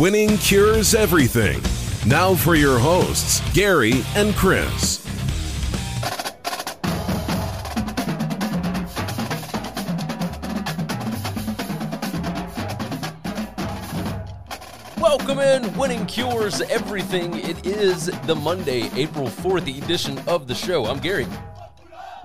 Winning cures everything. Now for your hosts, Gary and Chris. Welcome in, Winning Cures Everything. It is the Monday, April 4th edition of the show. I'm Gary.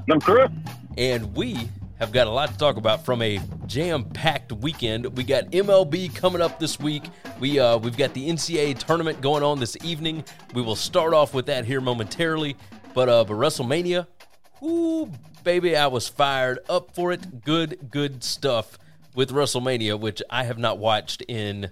I'm Chris. And we have got a lot to talk about from a jam-packed weekend. We got MLB coming up this week. We uh, we've got the NCAA tournament going on this evening. We will start off with that here momentarily. But uh, but WrestleMania, ooh baby, I was fired up for it. Good good stuff with WrestleMania, which I have not watched in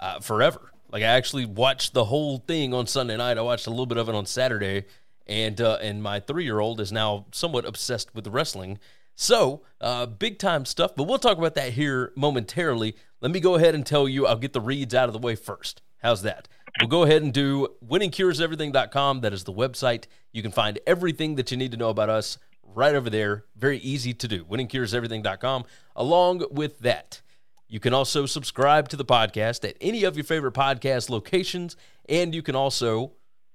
uh, forever. Like I actually watched the whole thing on Sunday night. I watched a little bit of it on Saturday, and uh, and my three year old is now somewhat obsessed with wrestling. So uh, big time stuff, but we'll talk about that here momentarily. Let me go ahead and tell you. I'll get the reads out of the way first. How's that? We'll go ahead and do winningcureseverything.com. That is the website. You can find everything that you need to know about us right over there. Very easy to do. Winningcureseverything.com. Along with that, you can also subscribe to the podcast at any of your favorite podcast locations. And you can also,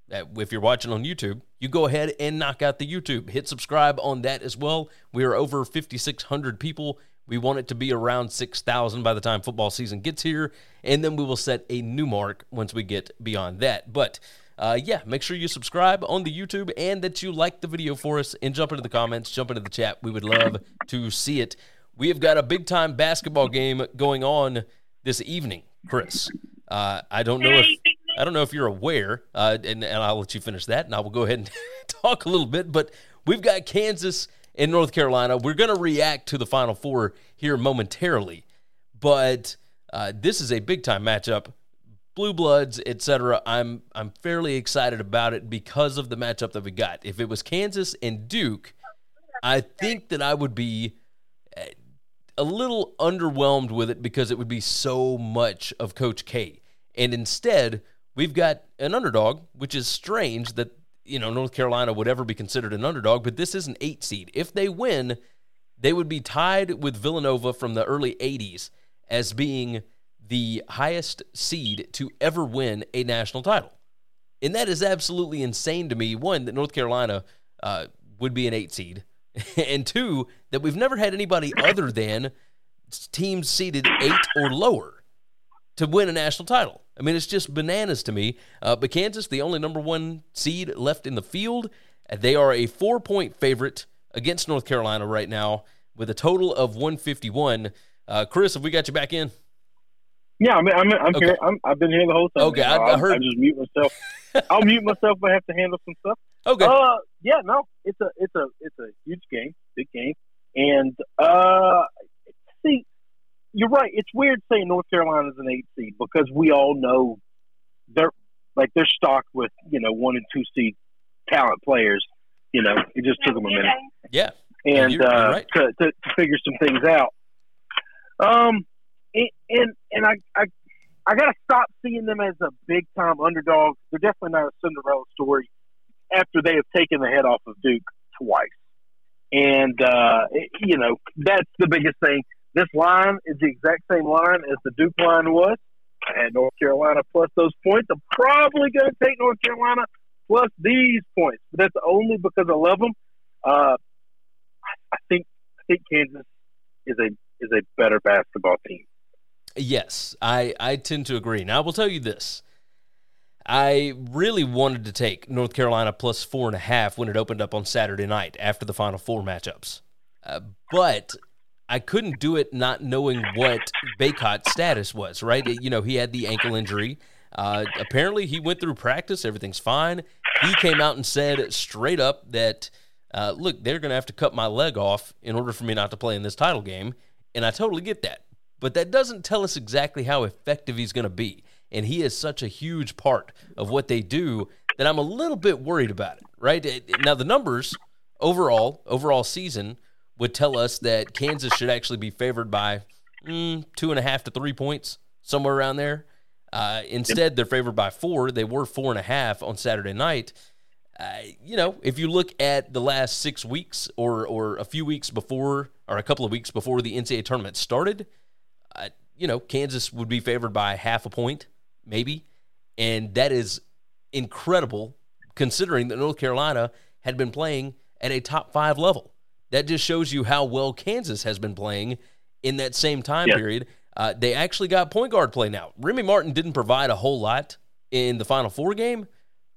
if you're watching on YouTube, you go ahead and knock out the YouTube. Hit subscribe on that as well. We are over 5,600 people. We want it to be around 6,000 by the time football season gets here. And then we will set a new mark once we get beyond that. But uh, yeah, make sure you subscribe on the YouTube and that you like the video for us and jump into the comments, jump into the chat. We would love to see it. We have got a big time basketball game going on this evening, Chris. Uh, I don't know if I don't know if you're aware, uh, and, and I'll let you finish that, and I will go ahead and talk a little bit. But we've got Kansas and North Carolina. We're going to react to the Final Four here momentarily, but uh, this is a big time matchup. Blue Bloods, etc. I'm I'm fairly excited about it because of the matchup that we got. If it was Kansas and Duke, I think that I would be eh, a little underwhelmed with it because it would be so much of Coach K. And instead, we've got an underdog, which is strange that you know North Carolina would ever be considered an underdog, but this is an eight seed. If they win, they would be tied with Villanova from the early '80s as being the highest seed to ever win a national title, and that is absolutely insane to me. One that North Carolina uh, would be an eight seed, and two that we've never had anybody other than teams seeded eight or lower to win a national title. I mean, it's just bananas to me. Uh, but Kansas, the only number one seed left in the field, they are a four point favorite against North Carolina right now with a total of 151. Uh, Chris, have we got you back in? Yeah, I mean, I'm, I'm okay. here. i have been here the whole time. Okay, I, I heard. I just mute myself. I'll mute myself if I have to handle some stuff. Okay. Uh, yeah, no, it's a, it's a, it's a huge game, big game, and uh, see, you're right. It's weird saying North Carolina's an eight seed because we all know they're like they're stocked with you know one and two seed talent players. You know, it just took them a minute. Yeah, and you're, uh, you're right. to, to to figure some things out. Um, and and, and I I I gotta stop seeing them as a big time underdog. They're definitely not a Cinderella story. After they have taken the head off of Duke twice, and uh, it, you know that's the biggest thing. This line is the exact same line as the Duke line was. I had North Carolina plus those points. I'm probably going to take North Carolina plus these points, but that's only because I love them. Uh, I think I think Kansas is a is a better basketball team. Yes, I I tend to agree. Now I will tell you this. I really wanted to take North Carolina plus four and a half when it opened up on Saturday night after the Final Four matchups. Uh, but I couldn't do it not knowing what Bacot's status was, right? You know, he had the ankle injury. Uh, apparently, he went through practice. Everything's fine. He came out and said straight up that, uh, look, they're going to have to cut my leg off in order for me not to play in this title game. And I totally get that. But that doesn't tell us exactly how effective he's going to be. And he is such a huge part of what they do that I'm a little bit worried about it, right? Now, the numbers overall, overall season, would tell us that Kansas should actually be favored by mm, two and a half to three points, somewhere around there. Uh, instead, they're favored by four. They were four and a half on Saturday night. Uh, you know, if you look at the last six weeks or or a few weeks before or a couple of weeks before the NCAA tournament started, uh, you know, Kansas would be favored by half a point, maybe, and that is incredible considering that North Carolina had been playing at a top five level. That just shows you how well Kansas has been playing in that same time period. Uh, they actually got point guard play now. Remy Martin didn't provide a whole lot in the Final Four game,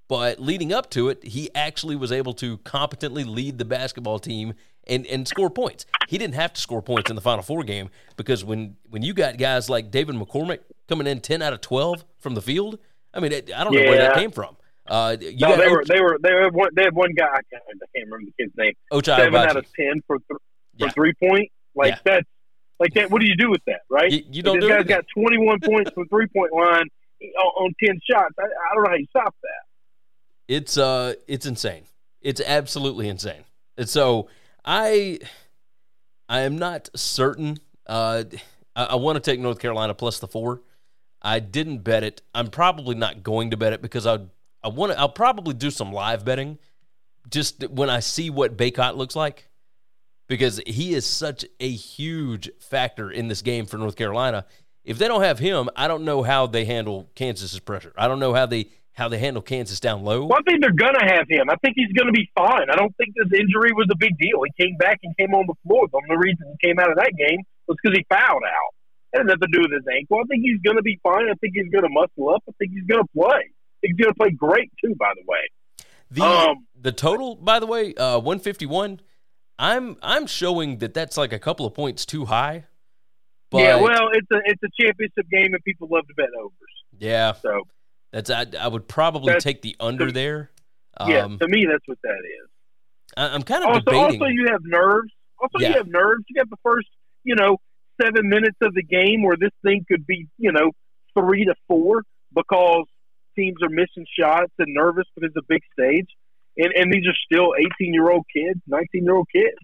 but leading up to it, he actually was able to competently lead the basketball team and, and score points. He didn't have to score points in the Final Four game because when, when you got guys like David McCormack coming in 10 out of 12 from the field, I mean, I don't know where that came from. Uh, you No, they were they were they were one, they had one guy I can't, I can't remember the kid's name. Ochai Seven out of ten for th- for Yeah. three point. Like Yeah. that's like that. What do you do with that, right? You- you don't If do this guy's got twenty one points from three point line on, on ten shots. I, I don't know how you stop that. It's uh it's insane. It's absolutely insane. And so I I am not certain. Uh I, I want to take North Carolina plus the four. I didn't bet it. I'm probably not going to bet it because I I want to I'll probably do some live betting just when I see what Bacot looks like. Because he is such a huge factor in this game for North Carolina. If they don't have him, I don't know how they handle Kansas's pressure. I don't know how they how they handle Kansas down low. Well, I think they're gonna have him. I think he's gonna be fine. I don't think this injury was a big deal. He came back and came on the floor. The only reason he came out of that game was because he fouled out. It had nothing to do with his ankle. I think he's gonna be fine. I think he's gonna muscle up. I think he's gonna play. He's gonna play great too. By the way. The Um, the total, by the way, uh, one fifty one. I'm I'm showing that that's like a couple of points too high. But yeah, well, it's a it's a championship game, and people love to bet overs. yeah, So that's I, I would probably take the under there. yeah, Um, to me, that's what that is. I, I'm kind of Also, debating. also, you have nerves. Also, Yeah. you have nerves. You got the first, you know, seven minutes of the game where this thing could be, you know, three to four because teams are missing shots and nervous because it's a big stage. And, and these are still 18 year old kids, 19 year old kids.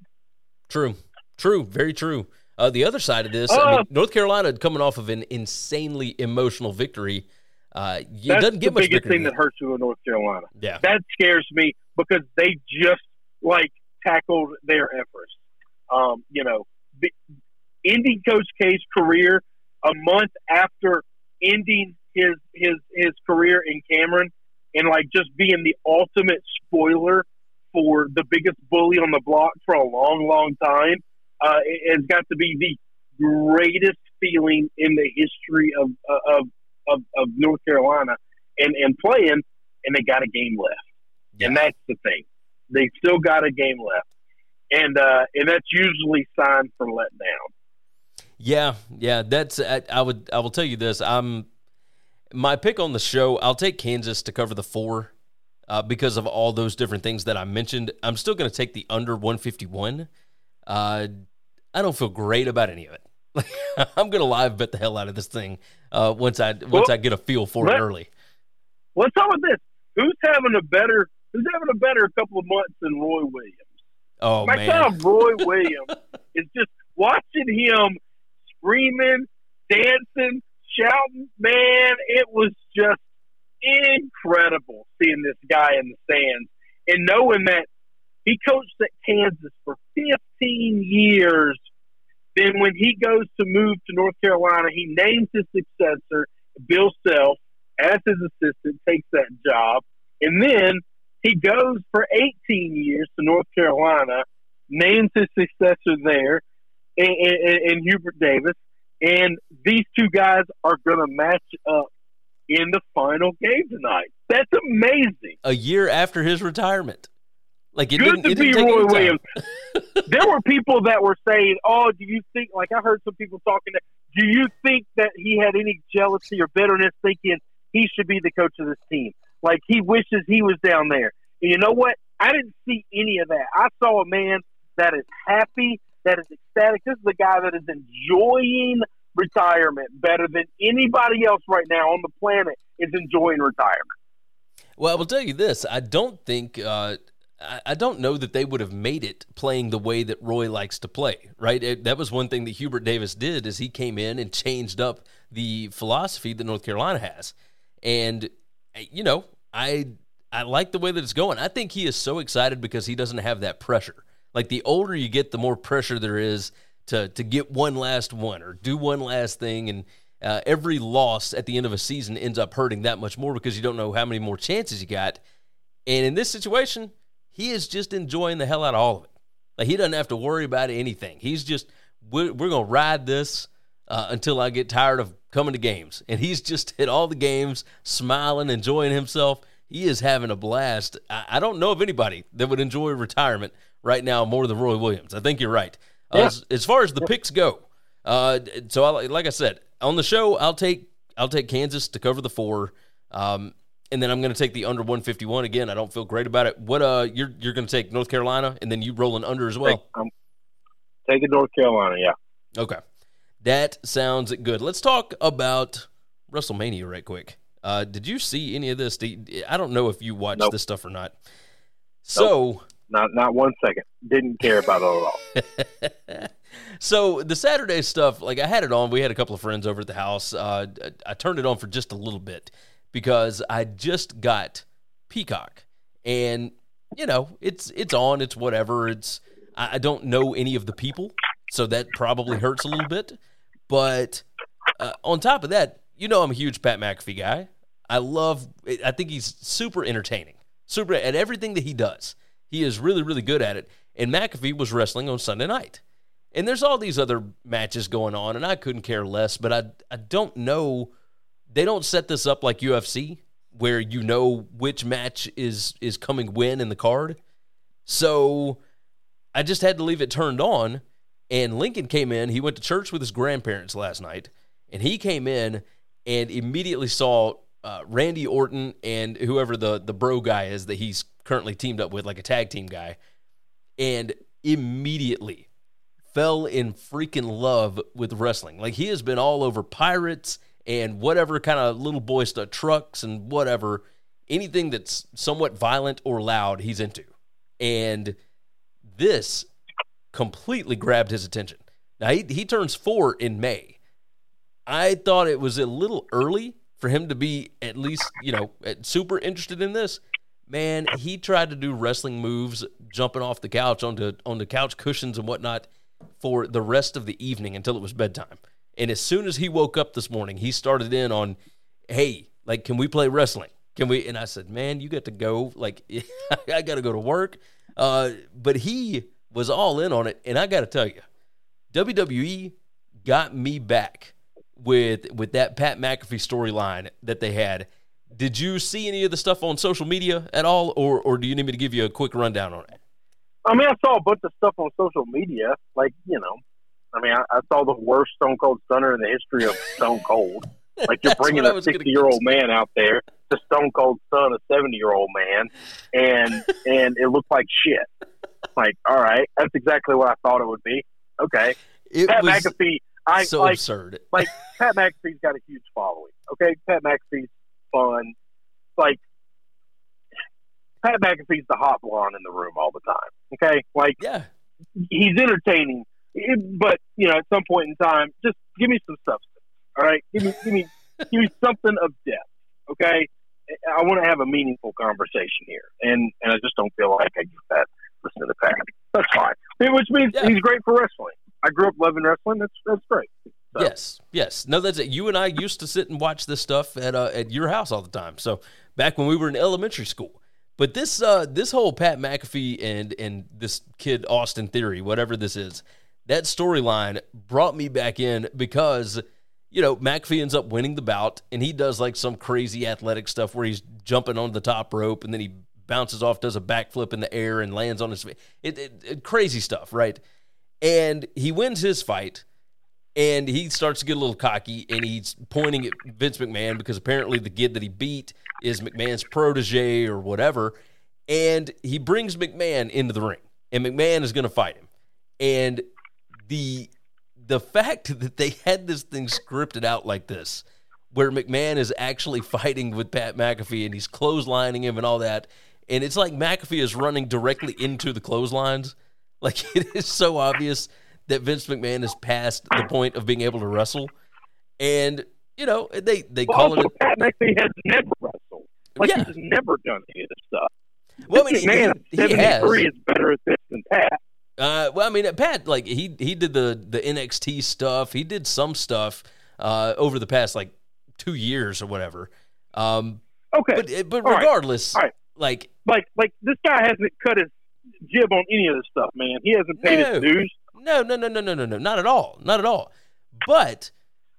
True, true, very true. Uh, the other side of this, I Uh, mean, North Carolina coming off of an insanely emotional victory. Uh, it doesn't get the much biggest thing than that hurts you in North Carolina. Yeah, That scares me because they just like tackled their efforts. Um, you know, ending Coach K's career a month after ending his his his career in Cameron, and like just being the ultimate spoiler for the biggest bully on the block for a long, long time, uh, has got to be the greatest feeling in the history of of of, of North Carolina, and and playing, and they got a game left, and that's the thing. They still got a game left, and uh, and that's usually sign for letting down. Yeah, yeah, that's I, I would I will tell you this. I'm my pick on the show. I'll take Kansas to cover the four uh, because of all those different things that I mentioned. I'm still going to take the under 151. Uh, I don't feel great about any of it. I'm going to live bet the hell out of this thing uh, once I once Well, I get a feel for let- it early. Let's talk about this. Who's having a better Who's having a better couple of months than Roy Williams? Oh My man, son Roy Williams is just watching him screaming, dancing, shouting. Man, it was just incredible seeing this guy in the stands and knowing that he coached at Kansas for 15 years. Then when he goes to move to North Carolina, he names his successor, Bill Self, as his assistant, takes that job. And then he goes for 18 years to North Carolina, names his successor there, and, and, and Hubert Davis. And these two guys are going to match up in the final game tonight. That's amazing. a year after his retirement. Like it Good didn't, to it didn't be Roy. Williams. there were people that were saying, "Oh, do you think?" Like I heard some people talking. That, do you think that he had any jealousy or bitterness, thinking he should be the coach of this team? Like he wishes he was down there. And you know what? I didn't see any of that. I saw a man that is happy, that is ecstatic. This is a guy that is enjoying retirement better than anybody else right now on the planet is enjoying retirement. Well, I will tell you this: I don't think, uh, I, don't know that they would have made it playing the way that Roy likes to play. Right? It, that was one thing that Hubert Davis did is he came in and changed up the philosophy that North Carolina has, and you know, I I like the way that it's going. I think he is so excited because he doesn't have that pressure. Like the older you get, the more pressure there is to to get one last one or do one last thing, and Uh, every loss at the end of a season ends up hurting that much more because you don't know how many more chances you got. And in this situation, he is just enjoying the hell out of all of it. Like he doesn't have to worry about anything. He's just we're, we're gonna ride this uh, until I get tired of coming to games. And he's just hit all the games, smiling, enjoying himself. He is having a blast. I, I don't know of anybody that would enjoy retirement right now more than Roy Williams. I think you're right. Uh, as, as, far as the picks go, uh, so I, like I said on the show, I'll take I'll take Kansas to cover the four. Um, and then I'm going to take the under 151 again. I don't feel great about it. What uh, you're you're going to take North Carolina, and then you rolling under as well. I'm taking North Carolina. Yeah. Okay, that sounds good. Let's talk about WrestleMania right quick. Uh, did you see any of this? I don't know if you watched nope. this stuff or not. So, nope. Not not one second. Didn't care about it at all. so the Saturday stuff, like I had it on. We had a couple of friends over at the house. Uh, I turned it on for just a little bit because I just got Peacock, and you know it's it's on, it's whatever. It's I don't know any of the people, so that probably hurts a little bit. But uh, on top of that, you know I'm a huge Pat McAfee guy. I love. I think he's super entertaining, super at everything that he does. He is really really good at it. And McAfee was wrestling on Sunday night. And there's all these other matches going on, and I couldn't care less, but I I don't know they don't set this up like UFC where you know which match is is coming when in the card. So I just had to leave it turned on and Lincoln came in, he went to church with his grandparents last night and he came in and immediately saw uh, Randy Orton and whoever the the bro guy is that he's currently teamed up with like a tag team guy and immediately fell in freaking love with wrestling. Like he has been all over Pirates and whatever kind of little boy stuff, trucks and whatever, anything that's somewhat violent or loud, he's into. And this completely grabbed his attention. Now, he, he turns four in May. I thought it was a little early for him to be at least, you know, super interested in this. Man, he tried to do wrestling moves, jumping off the couch onto on the couch cushions and whatnot for the rest of the evening until it was bedtime. And as soon as he woke up this morning, he started in on, hey, like, can we play wrestling? Can we? And I said, man, you got to go. Like, I got to go to work. Uh, but he was all in on it. And I got to tell you, WWE got me back with with that Pat McAfee storyline that they had. Did you see any of the stuff on social media at all, or or do you need me to give you a quick rundown on it? I mean, I saw a bunch of stuff on social media, like you know, I mean, I, I saw the worst Stone Cold Stunner in the history of Stone Cold. Like you're bringing a 60 year old man out there to Stone Cold Stun a 70 year old man, and and it looked like shit. Like, all right, that's exactly what I thought it would be. Okay, it Pat McAfee. I so like, absurd. like Pat McAfee's got a huge following. Okay, Pat McAfee's fun. Like Pat McAfee's the hot blonde in the room all the time. Okay, like yeah, he's entertaining but you know, at some point in time, just give me some substance. All right, give me, give me, give me something of depth. Okay, I want to have a meaningful conversation here, and and I just don't feel like I get that listening to the Pat. That's fine, which means yeah. he's great for wrestling. I grew up loving wrestling. That's that's great. So. Yes, yes. No, that's it. You and I used to sit and watch this stuff at uh, at your house all the time. So back when we were in elementary school. But this uh, this whole Pat McAfee and and this kid Austin Theory, whatever this is, that storyline brought me back in because you know McAfee ends up winning the bout and he does like some crazy athletic stuff where he's jumping on the top rope and then he bounces off, does a backflip in the air and lands on his feet. It, it, it, crazy stuff, right? And he wins his fight and he starts to get a little cocky and he's pointing at Vince McMahon because apparently the kid that he beat is McMahon's protege or whatever. And he brings McMahon into the ring and McMahon is going to fight him. And the the fact that they had this thing scripted out like this, where McMahon is actually fighting with Pat McAfee and he's clotheslining him and all that, and it's like McAfee is running directly into the clotheslines. Like it is so obvious that Vince McMahon is past the point of being able to wrestle, and you know they they well, call it. A, Pat McAfee has never wrestled. Like yeah. he's never done any of this stuff. Well, I mean, he, he, he has. is better at this than Pat. Uh, well, I mean, Pat, like he he did the the NXT stuff. He did some stuff. uh, over the past like two years or whatever. Um, Okay, but but All right. regardless, All right. like like like this guy hasn't cut his jib on any of this stuff, man. He hasn't paid No. his dues. No, no, no, no, no, no, no, not at all, not at all. But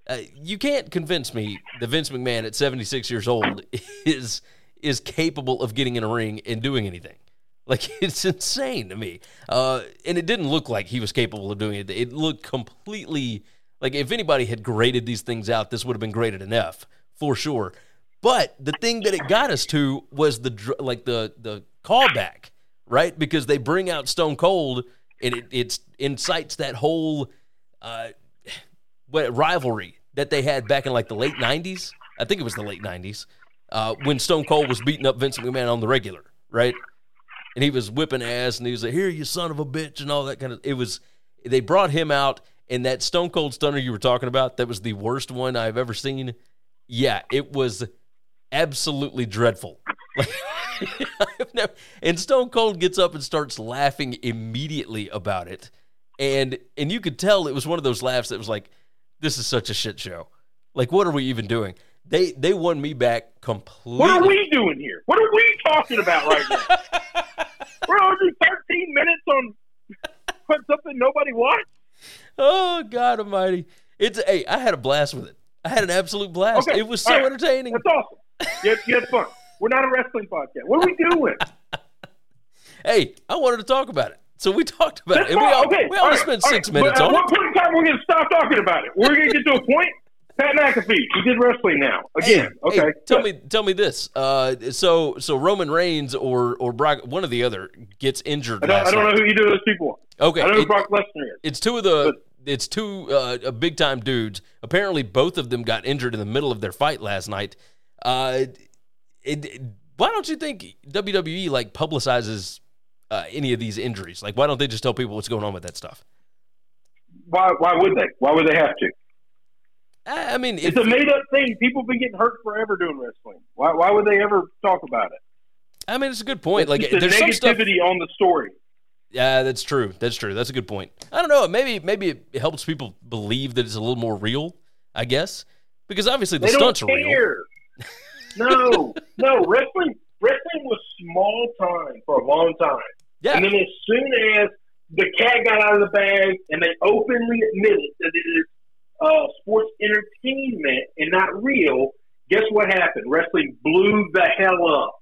uh, you can't convince me that Vince McMahon at 76 years old is is capable of getting in a ring and doing anything. Like it's insane to me. Uh, and it didn't look like he was capable of doing it. It looked completely like if anybody had graded these things out, this would have been graded an F for sure. But the thing that it got us to was the like the the callback, right? Because they bring out Stone Cold and it it's incites that whole uh, what rivalry that they had back in like the late '90s. I think it was the late '90s uh, when Stone Cold was beating up Vince McMahon on the regular, right? And he was whipping ass, and he was like, "Here, you son of a bitch," and all that kind of. It was. They brought him out, and that Stone Cold Stunner you were talking about, that was the worst one I've ever seen. Yeah, it was absolutely dreadful. Never- and Stone Cold gets up and starts laughing immediately about it, and and you could tell it was one of those laughs that was like, "This is such a shit show. Like, what are we even doing?" They they won me back completely. What are we doing here? What are we talking about right now? We're only 13 minutes on something nobody watched. Oh God Almighty! It's hey, I had a blast with it. I had an absolute blast. Okay, It was so right. entertaining. That's awesome. You had, you had fun. We're not a wrestling podcast. What are we doing? Hey, I wanted to talk about it, so we talked about That's it. And we all, okay, we all only spent all six right. minutes but on at it. what point in time we're going to stop talking about it? We're going to get to a point. Pat McAfee, he did wrestling now again. Hey, okay, hey, tell me, tell me this. Uh, so, so Roman Reigns or or Brock, one of the other, gets injured. I don't, I don't know who either of those people are. Okay, I don't know who Brock Lesnar is. it's two of the it's two uh, big time dudes. Apparently, both of them got injured in the middle of their fight last night. Uh, it, why don't you think WWE like publicizes uh, any of these injuries? Like, why don't they just tell people what's going on with that stuff? Why? Why would they? Why would they have to? I, I mean, if, It's a made up thing. People have been getting hurt forever doing wrestling. Why? Why would they ever talk about it? I mean, it's a good point. Like, the there's some stuff. negativity on the story. Yeah, that's true. That's true. That's a good point. I don't know. Maybe maybe it helps people believe that it's a little more real. I guess because obviously the They stunts are real. no, no. Wrestling, wrestling was small time for a long time, Yeah, and then as soon as the cat got out of the bag and they openly admitted that it is uh, sports entertainment and not real, guess what happened? Wrestling blew the hell up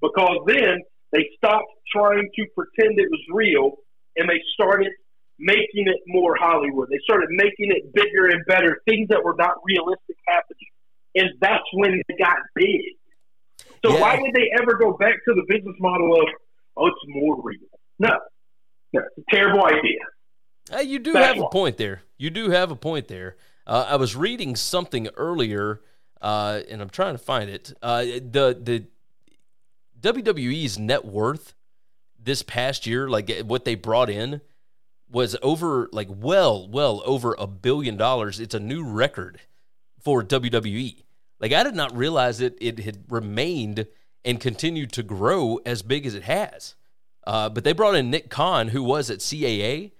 because then they stopped trying to pretend it was real and they started making it more Hollywood. They started making it bigger and better, things that were not realistic happening. And that's when it got big. So Yeah. why would they ever go back to the business model of, oh, it's more real? No. No, it's a terrible idea. Uh, you do have a point there. You do have a point there. Uh, I was reading something earlier, uh, and I'm trying to find it. Uh, the the WWE's net worth this past year, like uh, what they brought in, was over like well, well over a billion dollars. It's a new record for WWE. Like I did not realize that it had remained and continued to grow as big as it has. Uh, but they brought in Nick Khan, who was at CAA,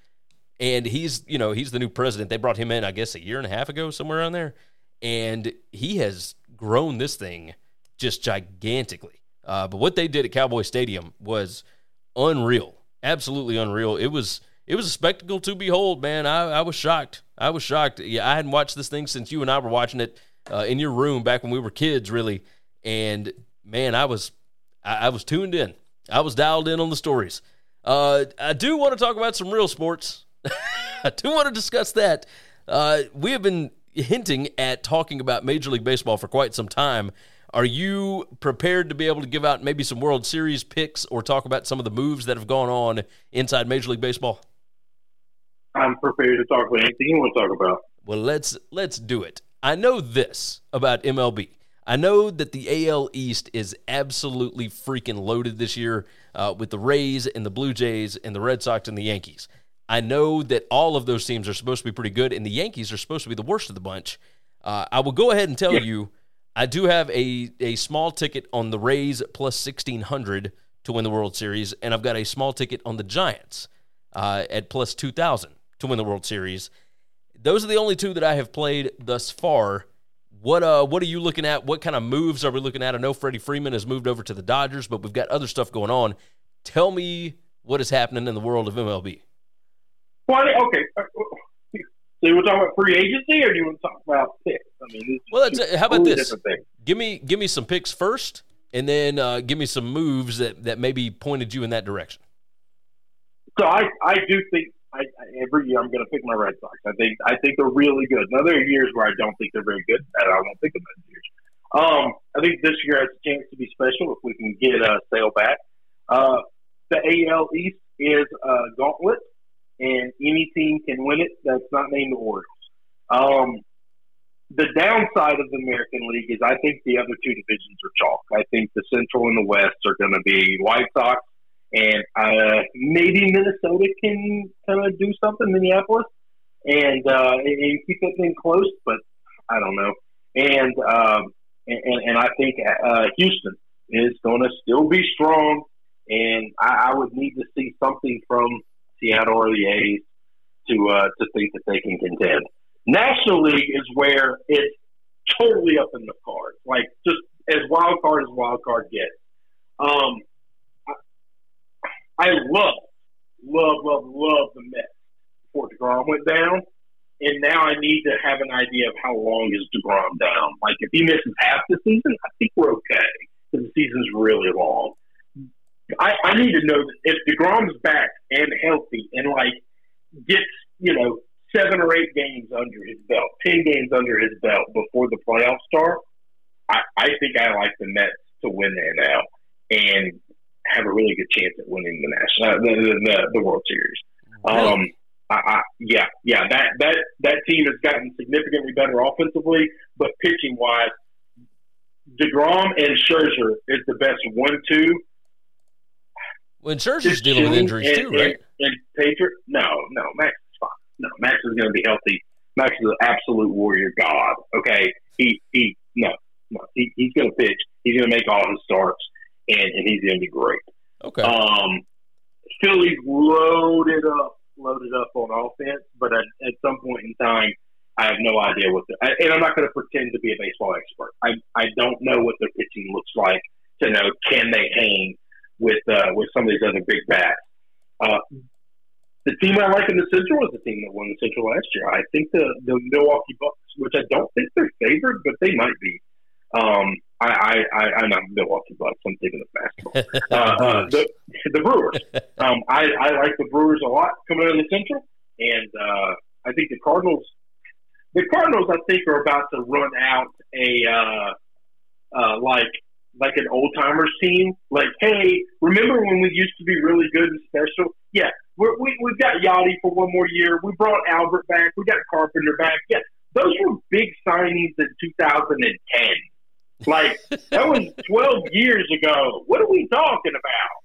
and he's you know he's the new president. They brought him in, I guess, a year and a half ago, somewhere around there, and he has grown this thing just gigantically. Uh, but what they did at Cowboy Stadium was unreal, absolutely unreal. It was it was a spectacle to behold, man. I, I was shocked. I was shocked. Yeah, I hadn't watched this thing since you and I were watching it uh, in your room back when we were kids, really. And man, I was I, I was tuned in. I was dialed in on the stories. Uh, I do want to talk about some real sports. I do want to discuss that. Uh, we have been hinting at talking about Major League Baseball for quite some time. Are you prepared to be able to give out maybe some World Series picks or talk about some of the moves that have gone on inside Major League Baseball? I'm prepared to talk about anything you want to talk about. Well, let's let's do it. I know this about MLB. I know that the AL East is absolutely freaking loaded this year uh, with the Rays and the Blue Jays and the Red Sox and the Yankees. I know that all of those teams are supposed to be pretty good, and the Yankees are supposed to be the worst of the bunch. Uh, I will go ahead and tell Yeah. you, I do have a a small ticket on the Rays plus sixteen hundred to win the World Series, and I've got a small ticket on the Giants uh, at plus two thousand to win the World Series those are the only two that I have played thus far. What uh what are you looking at? What kind of moves are we looking at? I know Freddie Freeman has moved over to the Dodgers, but we've got other stuff going on. Tell me what is happening in the world of MLB. Well, okay. Uh, so you want to talk about free agency, or do you want to talk about picks? I mean, well, uh, how about this? Give me give me some picks first, and then uh, give me some moves that that maybe pointed you in that direction. So I I do think I, every year I'm going to pick my Red Sox. I think I think they're really good. Now there are years where I don't think they're very good, and I don't think of those years. Um, I think this year has a chance to be special if we can get uh, Sale back. Uh, the AL East is a gauntlet, and any team can win it that's not named the Orioles. Um, the downside of the American League is I think the other two divisions are chalk. I think the Central and the West are going to be White Sox and uh, maybe Minnesota can kind of do something, Minneapolis, and, uh, and keep that thing close. But I don't know. And um, and, and I think uh, Houston is going to still be strong. And I, I would need to see something from Seattle or the A's to uh, to think that they can contend. National League is where it's totally up in the cards, like just as wild card as wild card gets. Um, I love, love, love, love the Mets before Degrom went down, and now I need to have an idea of how long is Degrom down. Like if he misses half the season, I think we're okay because the season's really long. I, I need to know that if Degrom's back and healthy and like gets you know seven or eight games under his belt, ten games under his belt before the playoffs start, I, I think I like the Mets to win the NL. And have a really good chance at winning the national uh, the, the, the World Series. Really? Um, I, I, yeah, yeah, that that that team has gotten significantly better offensively, but pitching wise, Degrom and Scherzer is the best one-two. When Scherzer's dealing with injuries and, too, right? And, and Patriot, no, no, Max is fine. No, Max is going to be healthy. Max is an absolute warrior god. Okay, he he no no he, he's going to pitch. He's going to make all his starts and, and he's going to be great. Okay. Um, Philly's loaded up, loaded up on offense, but at, at some point in time, I have no idea what the and I'm not going to pretend to be a baseball expert. I I don't know what their pitching looks like to know can they hang with uh, with some of these other big bats. Uh, the team I like in the Central is the team that won the Central last year. I think the the Milwaukee Bucks, which I don't think they're favored, but they might be. Um, I, I, I, not Milwaukee Bucks. I'm thinking of basketball. uh, uh, the, the Brewers. Um, I, I like the Brewers a lot coming out of the Central, and uh, I think the Cardinals. The Cardinals, I think, are about to run out a uh, uh, like like an old timers team. Like, hey, remember when we used to be really good and special? Yeah, we're, we we've got Yadi for one more year. We brought Albert back. We got Carpenter back. Yeah, those were big signings in 2010. Like that was 12 years ago. What are we talking about?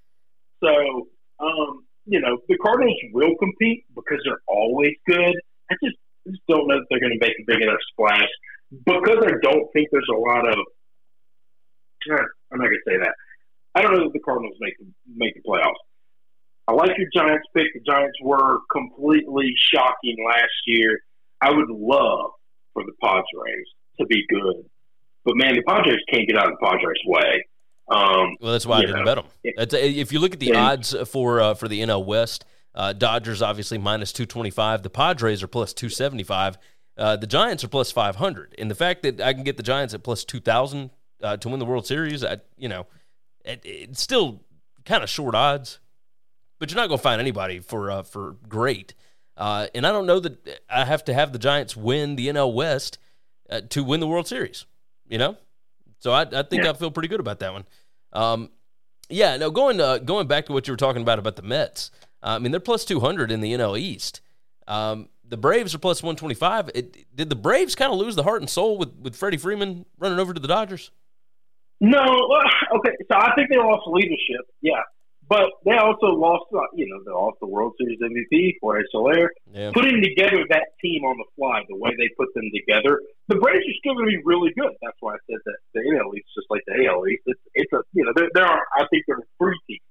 So, um, you know, the Cardinals will compete because they're always good. I just, just don't know if they're going to make a big enough splash because I don't think there's a lot of. Eh, I'm not going to say that. I don't know if the Cardinals make make the playoffs. I like your Giants pick. The Giants were completely shocking last year. I would love for the Padres to be good but man, the Padres can't get out of the Padres' way. Um, well, that's why I didn't know. bet them. That's, if you look at the odds for uh, for the NL West, uh, Dodgers obviously minus two twenty five. The Padres are plus two seventy five. Uh, the Giants are plus five hundred. And the fact that I can get the Giants at plus two thousand uh, to win the World Series, I, you know, it, it's still kind of short odds. But you're not going to find anybody for uh, for great. Uh, and I don't know that I have to have the Giants win the NL West to win the World Series you know? So I, I think yeah. I feel pretty good about that one. Um, yeah, no, going uh, going back to what you were talking about about the Mets. Uh, I mean, they're plus two hundred in the NL East. Um, the Braves are plus one twenty five. Did the Braves kind of lose the heart and soul with with Freddie Freeman running over to the Dodgers? No, okay. So I think they lost leadership. Yeah, but they also lost, uh, you know, they lost the World Series MVP, Jorge Soler. Yeah. Putting together that team on the fly, the way they put them together, the Braves are still going to be really good. That's why I said that the NL East, just like the AL East, it's, it's a, you know, there, there are, I think there are three teams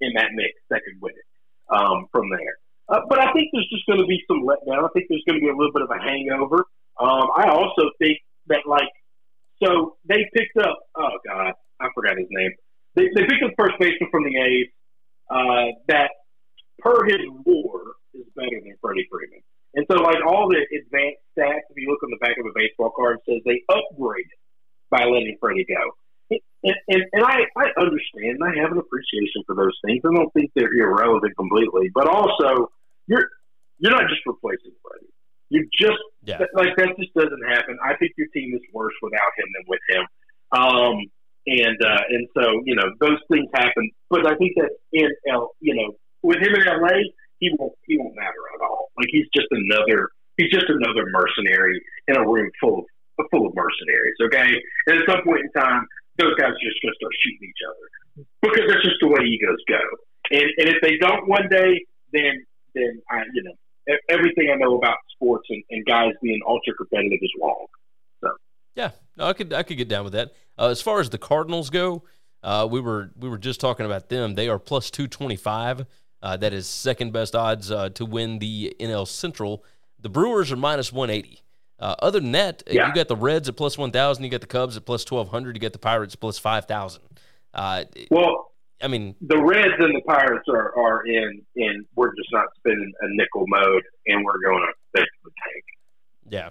in that mix that could win it um, from there. Uh, but I think there's just going to be some letdown. I think there's going to be a little bit of a hangover. Um, I also think that like, so they picked up. Oh God, I forgot his name. They, they picked up first baseman from the A's. Uh, that per his WAR is better than Freddie Freeman. And so, like all the advanced stats, if you look on the back of a baseball card, it says they upgraded by letting Freddie go. And, and, and I, I understand. I have an appreciation for those things. I don't think they're irrelevant completely, but also you're you're not just replacing Freddie. You just yeah. like that just doesn't happen. I think your team is worse without him than with him. Um, and uh, and so you know those things happen. But I think that in L, you know, with him in LA, he won't he won't matter at all. Like he's just another he's just another mercenary in a room full of full of mercenaries. Okay, and at some point in time, those guys are just going to start shooting each other because that's just the way egos go. And and if they don't one day, then then I you know everything I know about sports and, and guys being ultra competitive is wrong. So yeah, no, I could I could get down with that. Uh, as far as the Cardinals go, uh, we were we were just talking about them. They are plus two twenty five. Uh, that is second best odds uh, to win the NL Central. The Brewers are minus one eighty. Uh, other than that, yeah. you got the Reds at plus one thousand. You got the Cubs at plus twelve hundred. You got the Pirates plus five thousand. Uh, well, I mean, the Reds and the Pirates are, are in in. We're just not spending a nickel mode, and we're going to basically tank. Yeah,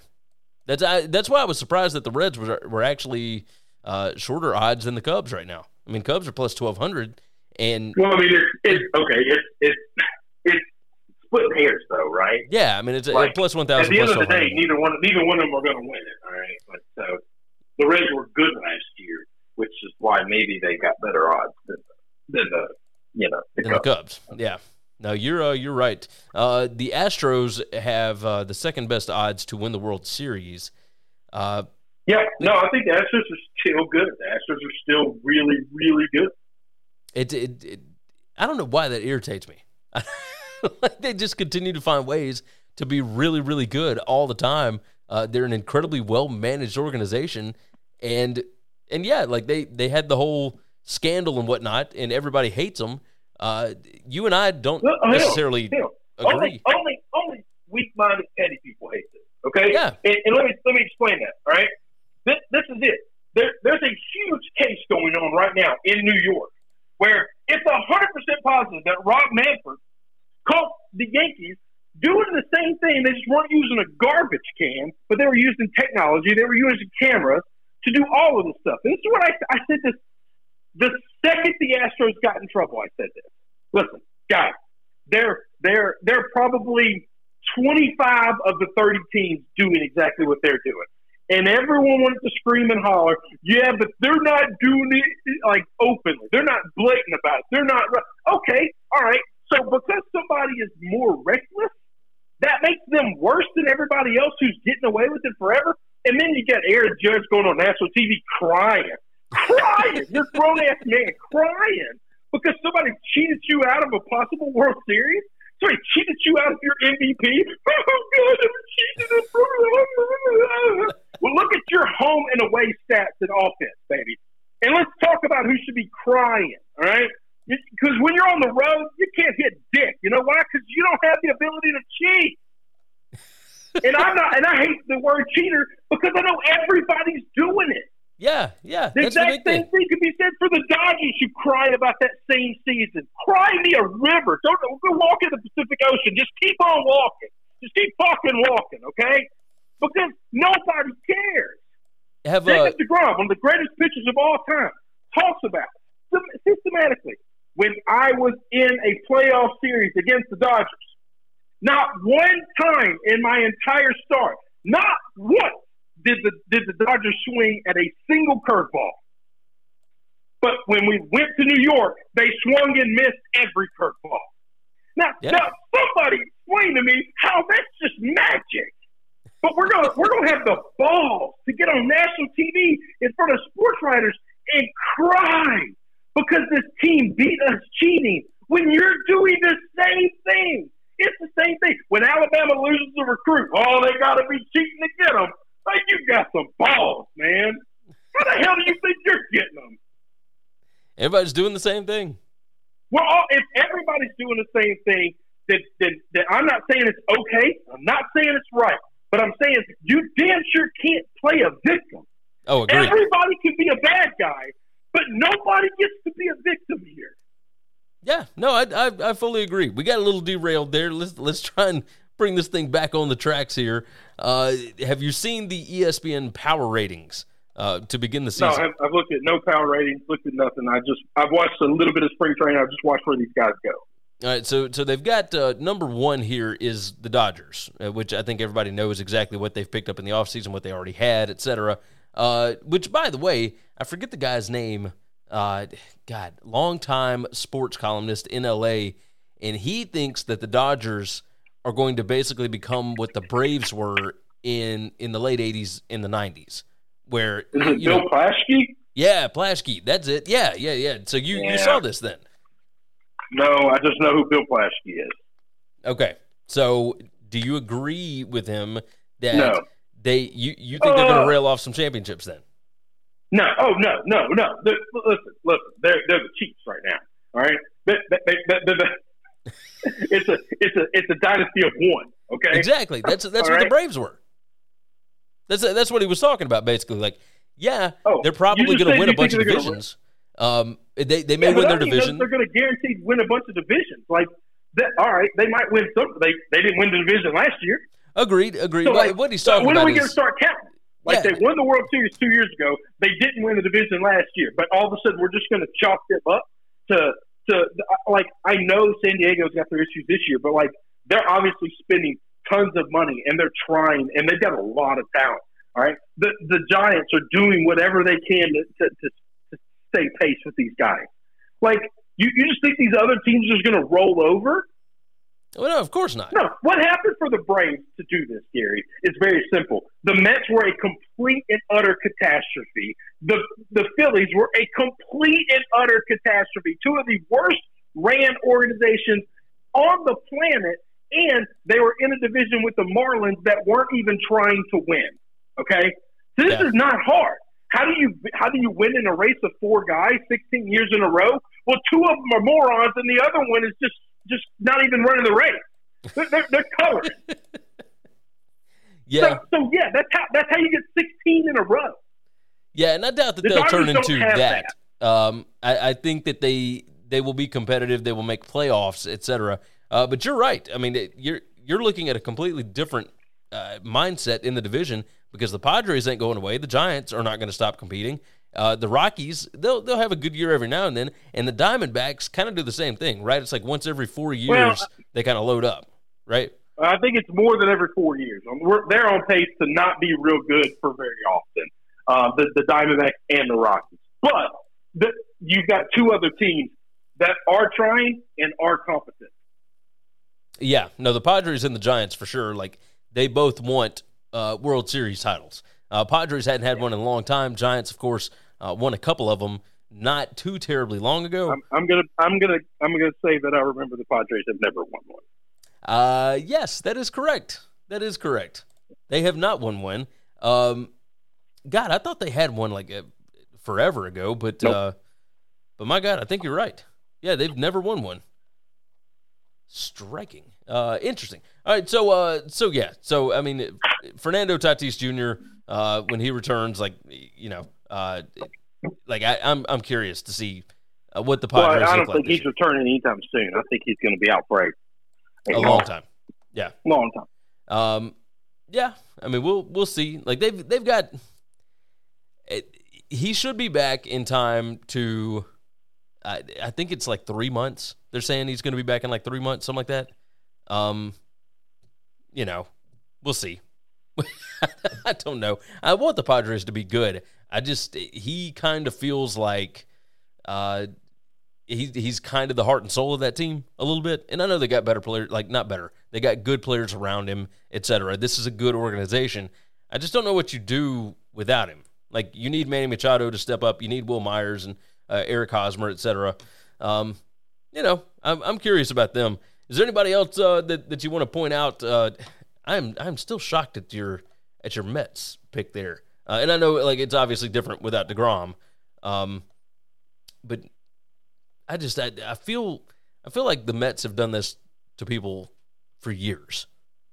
that's I, that's why I was surprised that the Reds were were actually uh, shorter odds than the Cubs right now. I mean, Cubs are plus twelve hundred, and well, I mean, it's, it's okay. It's it's it's splitting hairs, though, right? Yeah, I mean, it's like, plus one thousand. At the end of the day, neither one neither one of them are going to win it. All right, but so the Reds were good last year, which is why maybe they got better odds than than the you know the, Cubs. the Cubs. Yeah. No, you're uh, you're right. Uh, the Astros have uh, the second best odds to win the World Series. Yeah, no, I think the Astros are still good. The Astros are still really, really good. It, it, it I don't know why that irritates me. like they just continue to find ways to be really, really good all the time. Uh, they're an incredibly well managed organization, and and yeah, like they they had the whole scandal and whatnot, and everybody hates them. Uh, you and I don't well, necessarily hell, hell. agree. Only, only, only weak-minded, petty people hate this. Okay. Yeah. And, and, let me let me explain that. All right. This, this is it. There, there's a huge case going on right now in New York where it's a hundred percent positive that Rob Manfred caught the Yankees doing the same thing. They just weren't using a garbage can, but they were using technology. They were using cameras to do all of this stuff. And this is what I, I said this the second the Astros got in trouble, I said this. Listen, guys, they're they're they're probably 25 of the 30 teams doing exactly what they're doing. And everyone wanted to scream and holler, yeah, but they're not doing it like openly. They're not blatant about it. They're not okay. All right. So because somebody is more reckless, that makes them worse than everybody else who's getting away with it forever. And then you got Aaron Judge going on national TV crying crying. You're grown ass man crying because somebody cheated you out of a possible World Series. Somebody cheated you out of your MVP. Oh God, I'm cheated. well, look at your home and away stats and offense, baby. And let's talk about who should be crying. All right. Because when you're on the road, you can't hit dick. You know why? Because you don't have the ability to cheat. and I'm not, and I hate the word cheater because I know everybody's doing it. Yeah, yeah. The exact same thing could be said for the Dodgers who cried about that same season. Cry me a river. Don't go walk in the Pacific Ocean. Just keep on walking. Just keep fucking walking, okay? Because nobody cares. Have Jacob uh, DeGrom, one of the greatest pitchers of all time, talks about systematically when I was in a playoff series against the Dodgers. Not one time in my entire start, not once did the did the Dodgers swing at a single curveball. But when we went to New York, they swung and missed every curveball. Now, yeah. now somebody explain to me how that's just magic. But we're gonna we're gonna have the balls to get on national TV in front of sports writers and cry because this team beat us cheating when you're doing the same thing. It's the same thing. When Alabama loses a recruit, oh, they got to be cheating to get them. Like you got some balls, man. How the hell do you think you're getting them? Everybody's doing the same thing. Well, if everybody's doing the same thing, then then that I'm not saying it's okay. I'm not saying it's right. But I'm saying you damn sure can't play a victim. Oh, agreed. Everybody can be a bad guy, but nobody gets to be a victim here. Yeah, no, I, I, I fully agree. We got a little derailed there. Let's let's try and bring this thing back on the tracks here. Uh, have you seen the ESPN power ratings uh, to begin the season? No, I've, I've, looked at no power ratings, looked at nothing. I just I've watched a little bit of spring training. I've just watched where these guys go. All right, so so they've got uh, number one here is the Dodgers, uh, which I think everybody knows exactly what they've picked up in the offseason, what they already had, et cetera. Uh, which, by the way, I forget the guy's name. Uh, God, longtime sports columnist in LA, and he thinks that the Dodgers are going to basically become what the Braves were in in the late '80s, in the '90s, where is it Bill know, Plaschke? Yeah, Plaschke. That's it. Yeah, yeah, yeah. So you yeah. you saw this then? No, I just know who Bill Plaschke is. Okay, so do you agree with him that no. they you you think uh, they're going to rail off some championships then? No, oh no, no, no. They're, listen, listen. They're they're the Chiefs right now. All right, they, they, they, it's a it's a it's a dynasty of one. Okay, exactly. That's that's what right? the Braves were. That's that's what he was talking about basically. Like, yeah, oh, they're probably going to win a bunch of divisions. Um, they they may yeah, win their division. They're going to guaranteed win a bunch of divisions. Like, that, all right, they might win some. They they didn't win the division last year. Agreed, agreed. So, like, what he's talking so when about are we going to start counting? Like yeah. they won the World Series two years ago. They didn't win the division last year, but all of a sudden we're just going to chalk them up to to like I know San Diego's got their issues this year, but like they're obviously spending tons of money and they're trying and they've got a lot of talent. All right, the the Giants are doing whatever they can to to, to, to stay pace with these guys. Like you, you just think these other teams are just going to roll over? Well, no, of course not. No. What happened for the Braves to do this, Gary? It's very simple. The Mets were a complete and utter catastrophe. The the Phillies were a complete and utter catastrophe. Two of the worst ran organizations on the planet, and they were in a division with the Marlins that weren't even trying to win. Okay, this yeah. is not hard. How do you how do you win in a race of four guys, sixteen years in a row? Well, two of them are morons, and the other one is just just not even running the race. They're, they're, they're colored. yeah. So, so, yeah, that's how that's how you get 16 in a row. Yeah, and I doubt that the they'll turn into that. that. Um, I, I, think that they they will be competitive. They will make playoffs, etc. Uh, but you're right. I mean, you're you're looking at a completely different uh, mindset in the division because the Padres ain't going away. The Giants are not going to stop competing. Uh, the Rockies, they'll they'll have a good year every now and then, and the Diamondbacks kind of do the same thing, right? It's like once every four years well, they kind of load up, right? I think it's more than every four years. We're, they're on pace to not be real good for very often. Uh, the the Diamondbacks and the Rockies, but the, you've got two other teams that are trying and are competent. Yeah, no, the Padres and the Giants for sure. Like they both want uh, World Series titles. Uh, Padres hadn't had one in a long time. Giants, of course, uh, won a couple of them not too terribly long ago. I'm, I'm, gonna I'm gonna I'm gonna say that I remember the Padres have never won one. Uh, yes, that is correct. That is correct. They have not won one. Um, God, I thought they had one like uh, forever ago, but nope. uh, but my God, I think you're right. Yeah, they've never won one. Striking. Uh, interesting. All right, so uh, so yeah, so I mean, Fernando Tatis Jr. Uh, when he returns, like you know, uh, like I, am I'm, I'm curious to see uh, what the Padres. Well, I don't think like he's returning anytime soon. I think he's going to be out for a, a, long time. Yeah, long time. Um, yeah. I mean, we'll we'll see. Like they've they've got. It, he should be back in time to. I, I think it's like three months. They're saying he's going to be back in like three months, something like that. Um, you know, we'll see. I don't know. I want the Padres to be good. I just he kind of feels like uh he, he's kind of the heart and soul of that team a little bit. And I know they got better players, like not better. They got good players around him, etc. This is a good organization. I just don't know what you do without him. Like you need Manny Machado to step up. You need Wil Myers and uh, Eric Hosmer, etc. Um, you know, I'm, I'm curious about them. Is there anybody else uh, that that you want to point out? Uh, I'm I'm still shocked at your at your Mets pick there, uh, and I know like it's obviously different without Degrom, um, but I just I, I feel I feel like the Mets have done this to people for years,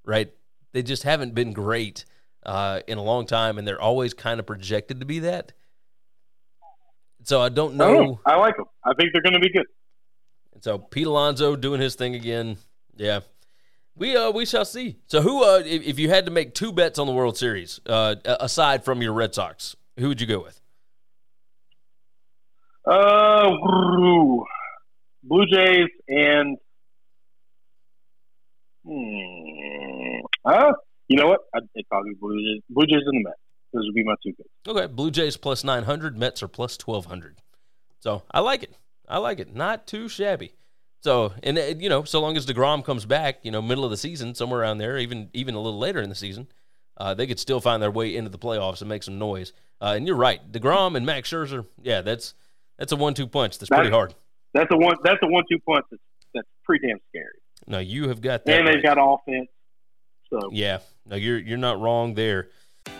right? They just haven't been great uh, in a long time, and they're always kind of projected to be that. So I don't know. Oh, I like them. I think they're going to be good. So Pete Alonso doing his thing again. Yeah. We uh we shall see. So who uh if, if you had to make two bets on the World Series uh aside from your Red Sox, who would you go with? Uh, Blue Jays and hmm, uh, you know what? I'd probably Blue Jays, Blue Jays and the Mets. Those would be my two picks. Okay, Blue Jays plus nine hundred, Mets are plus twelve hundred. So I like it. I like it. Not too shabby. So and uh, you know, so long as Degrom comes back, you know, middle of the season, somewhere around there, even even a little later in the season, uh, they could still find their way into the playoffs and make some noise. Uh, and you're right, Degrom and Max Scherzer, yeah, that's that's a one-two punch. That's pretty hard. That's a one. That's a one-two punch. That's, that's pretty damn scary. No, you have got that. And they've right. got offense. So yeah, no, you're you're not wrong there.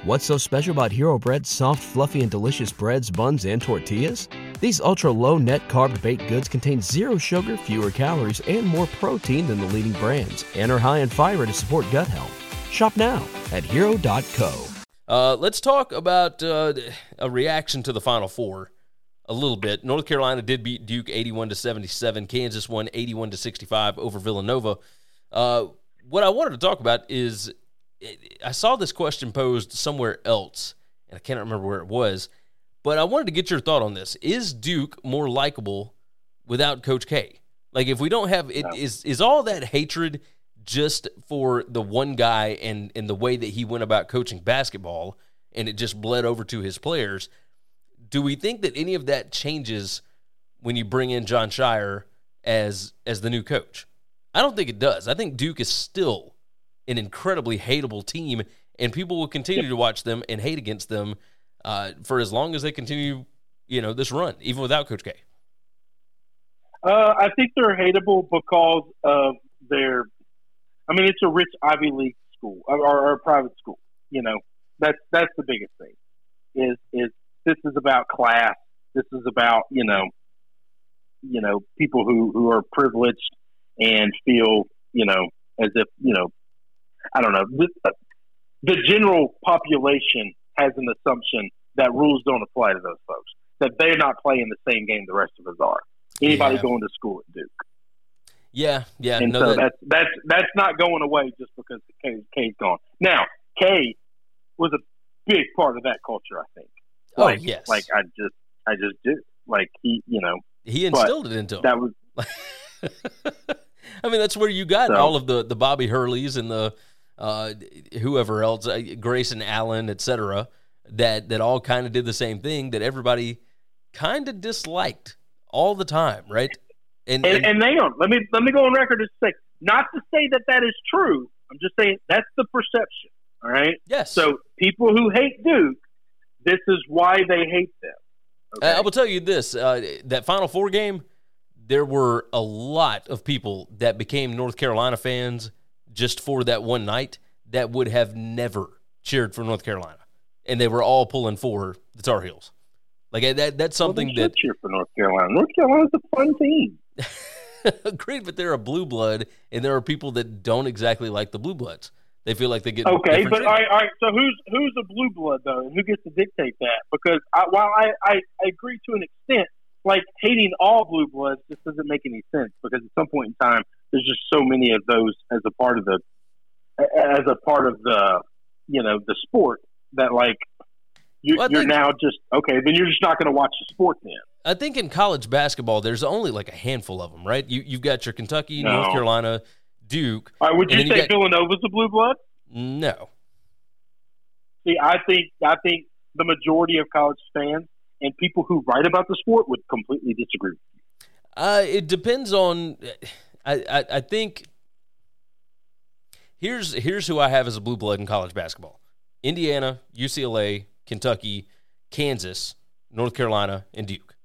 What's so special about Hero Bread's soft, fluffy, and delicious breads, buns, and tortillas? These ultra low net carb baked goods contain zero sugar, fewer calories, and more protein than the leading brands, and are high in fiber to support gut health. Shop now at hero.co. Uh, let's talk about uh, a reaction to the Final Four a little bit. North Carolina did beat Duke 81 to 77. Kansas won 81 to 65 over Villanova. Uh, what I wanted to talk about is I saw this question posed somewhere else, and I can't remember where it was, but I wanted to get your thought on this. Is Duke more likable without Coach K? Like, if we don't have it, No. is is all that hatred just for the one guy and and the way that he went about coaching basketball, and it just bled over to his players? Do we think that any of that changes when you bring in Jon Scheyer as as the new coach? I don't think it does. I think Duke is still an incredibly hateable team, and people will continue to watch them and hate against them uh, for as long as they continue, you know, this run, even without Coach K. Uh, I think they're hateable because of their. I mean, it's a rich Ivy League school or, or a private school. You know, that's that's the biggest thing. Is is this is about class? This is about you know, you know, people who who are privileged and feel you know as if you know, I don't know. The, uh, the general population has an assumption that rules don't apply to those folks. That they're not playing the same game the rest of us are. Anybody Yeah. going to school at Duke. Yeah, yeah, And no, so that, that's that's that's not going away just because K, K's gone. Now, K was a big part of that culture, I think. oh Like, yes, Like I just I just did. Like he, you know, he instilled it into him. that was I mean, that's where you got So- all of the the Bobby Hurleys and the uh, whoever else, uh, Grayson Allen, etc. That that all kind of did the same thing that everybody kind of disliked all the time, right? And, and, and- and hang on, let me let me go on record to say not to say that that is true. I'm just saying that's the perception. All right. yes, So people who hate Duke, this is why they hate them. Uh, I will tell you this: uh, that Final Four game, there were a lot of people that became North Carolina fans just for that one night that would have never cheered for North Carolina, and they were all pulling for the Tar Heels. Like that, that's Well, something they that cheer for North Carolina. North Carolina's a fun team. agreed, but they're a blue blood, and there are people that don't exactly like the blue bloods. They feel like they get Okay, but all right, all right. So who's who's a blue blood though, and who gets to dictate that? Because I, while I, I I agree to an extent, like hating all blue bloods just doesn't make any sense. Because at some point in time, there's just so many of those as a part of the as a part of the you know the sport that like you, well, you're think- now just okay. Then you're just not going to watch the sport then. I think in college basketball, there's only like a handful of them, right? You you've got your Kentucky, No. North Carolina, Duke. All right, would you then you say got- Villanova's a blue blood? No, See, I think I think the majority of college fans and people who write about the sport would completely disagree. Uh, it depends on. I, I I think here's here's who I have as a blue blood in college basketball: Indiana, UCLA, Kentucky, Kansas, North Carolina, and Duke.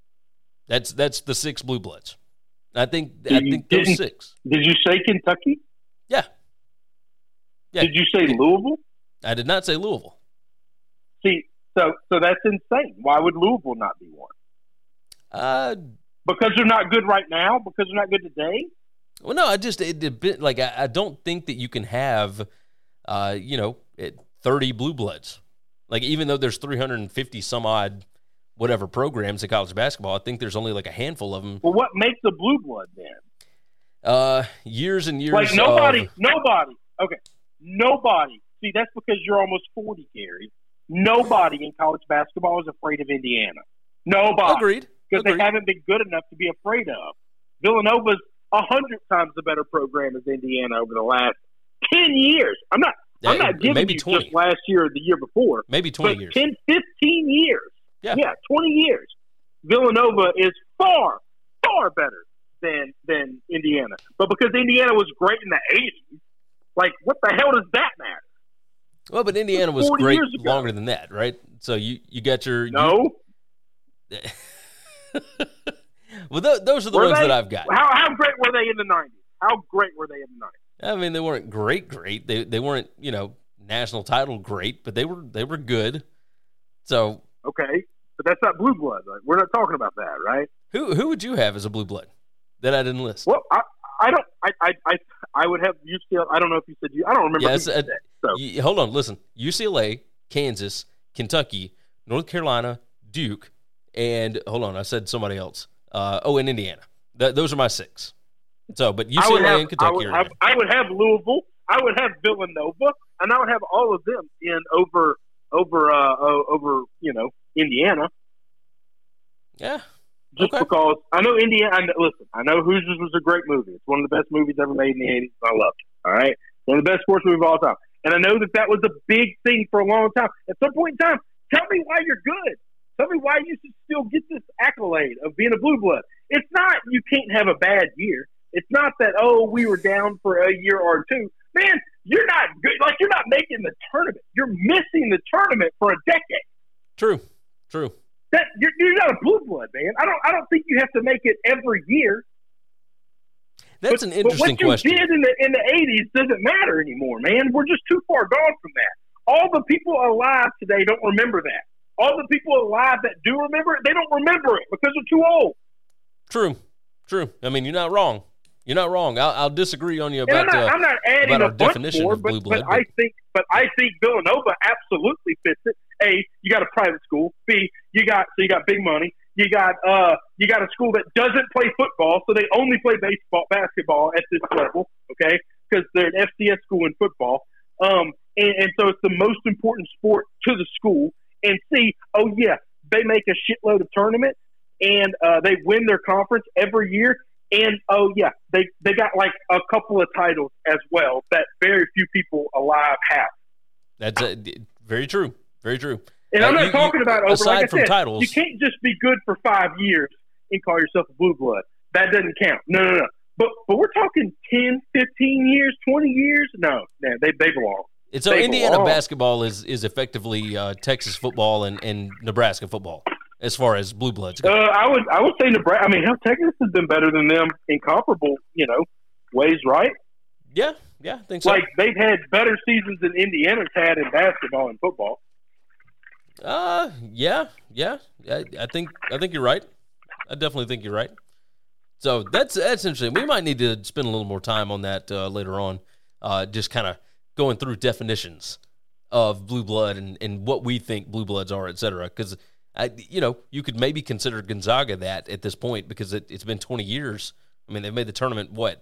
That's that's the six blue bloods. I think I You think those six. Did you say Kentucky? Yeah, Yeah. Did you say Louisville? I did not say Louisville. See, so so that's insane. Why would Louisville not be one? Uh, Because they're not good right now. Because they're not good today. Well, no, I just it, it like I, I, don't think that you can have, uh, you know, thirty blue bloods. Like even though there's 350 some odd whatever programs in college basketball, I think there's only like a handful of them. Well, what makes a blue blood then? Uh, years and years. Like nobody, of, nobody. Okay, nobody. See, that's because you're almost 40, Gary. Nobody in college basketball is afraid of Indiana. Nobody. Agreed. Because they haven't been good enough to be afraid of. Villanova's a hundred times a better program as Indiana over the last ten years. I'm not. Yeah, I'm not giving maybe you 20. just last year or the year before. Maybe 20 years. 10, 15 years. Yeah. yeah, 20 years. Villanova is far, far better than than Indiana. But because Indiana was great in the 80s, like what the hell does that matter? Well, but Indiana was great longer than that, right? So you you got your no. You, well, th- those are the were ones they, that I've got. How how great were they in the 90s? How great were they in the 90s? I mean, they weren't great, great. They they weren't you know national title great, but they were they were good. So okay, but that's not blue blood. Like, we're not talking about that, right? Who who would you have as a blue blood that I didn't list? Well, I, I don't. I, I I I would have UCLA. I don't know if you said you. I don't remember. Yes. So. you, hold on. Listen. UCLA, Kansas, Kentucky, North Carolina, Duke, and hold on. I said somebody else. Uh, oh, and Indiana. Th- those are my six. So, but UCLA have, and Kentucky. I would, have, I would have Louisville. I would have Villanova, and I would have all of them in over over uh, over you know Indiana. Yeah. Just okay. because I know Indiana. I know, listen, I know Hoosiers was a great movie. It's one of the best movies ever made in the '80s. I loved it. All right, one of the best sports movies of all time. And I know that that was a big thing for a long time. At some point in time, tell me why you're good. Tell me why you should still get this accolade of being a blue blood. It's not you can't have a bad year. It's not that oh we were down for a year or two. Man, you're not good. Like you're not making the tournament. You're missing the tournament for a decade. True. True. That you're, you're not a blue blood, man. I don't. I don't think you have to make it every year. That's but, an interesting but what question. you did in the in the eighties doesn't matter anymore, man. We're just too far gone from that. All the people alive today don't remember that. All the people alive that do remember it, they don't remember it because they're too old. True, true. I mean, you're not wrong. You're not wrong. I'll, I'll disagree on you about. Not, uh, I'm not adding about a definition more, of blue but, blood. But, I think, but I think Villanova absolutely fits it. A, you got a private school. B, you got so you got big money. You got uh, you got a school that doesn't play football, so they only play baseball, basketball at this level. Okay, because they're an FCS school in football. Um, and, and so it's the most important sport to the school. And see, oh yeah, they make a shitload of tournaments and uh, they win their conference every year. And oh yeah, they they got like a couple of titles as well that very few people alive have. That's uh, very true. Very true. And uh, I'm not you, talking about over. Aside like from said, titles, you can't just be good for five years and call yourself a blue blood. That doesn't count. No, no, no. But but we're talking 10, 15 years, 20 years. No, man, they they belong. so they Indiana belong. basketball is is effectively uh, Texas football and, and Nebraska football as far as blue bloods Uh, go. I would I would say Nebraska. I mean, hell, Texas has been better than them in comparable, you know, ways, right? yeah, yeah, I think so. Like they've had better seasons than Indiana's had in basketball and football. Uh, yeah, yeah. I, I think I think you're right. I definitely think you're right. So that's that's interesting. We might need to spend a little more time on that uh, later on. Uh, just kind of going through definitions of blue blood and, and what we think blue bloods are, et cetera. Because I you know, you could maybe consider Gonzaga that at this point because it, it's been 20 years. I mean, they've made the tournament what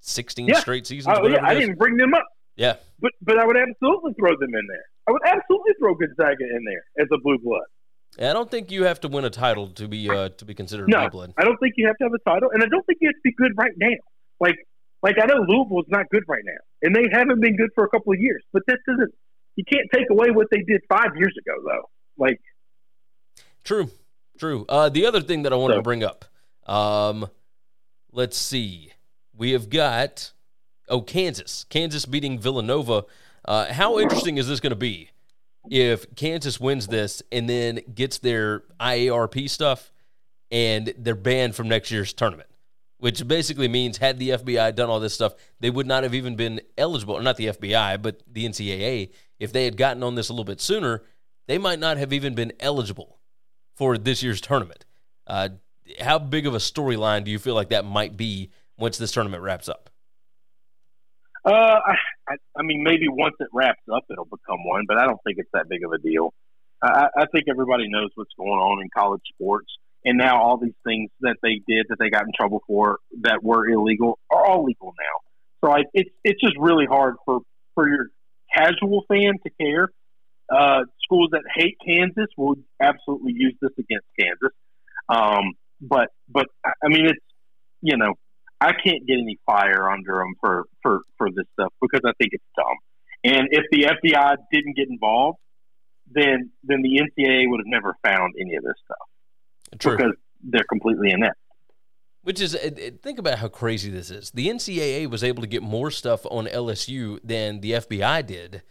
16 Yeah. straight seasons. Oh, yeah, I didn't bring them up, Yeah, but but I would absolutely throw them in there. I would absolutely throw Gonzaga in there as a blue blood. I don't think you have to win a title to be uh, to be considered No, blue blood. I don't think you have to have a title, and I don't think you have to be good right now. Like, like I know Louisville's not good right now, and they haven't been good for a couple of years. But that doesn't. You can't take away what they did five years ago, though. Like, True, true. Uh, the other thing that I wanted So- to bring up, um, let's see, we have got oh Kansas, Kansas beating Villanova. Uh, how interesting is this going to be if Kansas wins this and then gets their IARP stuff and they're banned from next year's tournament? Which basically means, had the FBI done all this stuff, they would not have even been eligible. Or not the FBI, but the NCAA. If they had gotten on this a little bit sooner, they might not have even been eligible for this year's tournament. Uh, how big of a storyline do you feel like that might be once this tournament wraps up? Uh, I, I mean, maybe once it wraps up, it'll become one, but I don't think it's that big of a deal. I, I think everybody knows what's going on in college sports, and now all these things that they did that they got in trouble for that were illegal are all legal now. So I, it's it's just really hard for for your casual fan to care. Uh, schools that hate Kansas will absolutely use this against Kansas. Um, but but I mean, it's you know, I can't get any fire under them for for for this stuff because I think it's dumb. And if the FBI didn't get involved, then then the NCAA would have never found any of this stuff True. because they're completely inept. Which is, think about how crazy this is. The NCAA was able to get more stuff on LSU than the FBI did,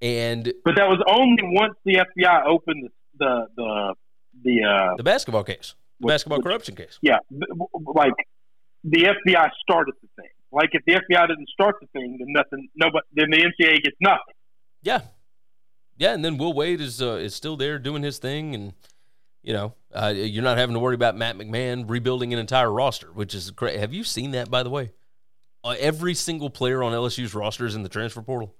and but that was only once the FBI opened the the the uh, the basketball case, the which, basketball which, corruption case. Yeah, like the FBI started the thing. Like if the FBI didn't start the thing, then nothing. Nobody. Then the NCAA gets nothing. Yeah, yeah, and then Will Wade is uh, is still there doing his thing, and you know uh, you're not having to worry about Matt McMahon rebuilding an entire roster, which is great. Have you seen that by the way? Uh, every single player on LSU's roster is in the transfer portal.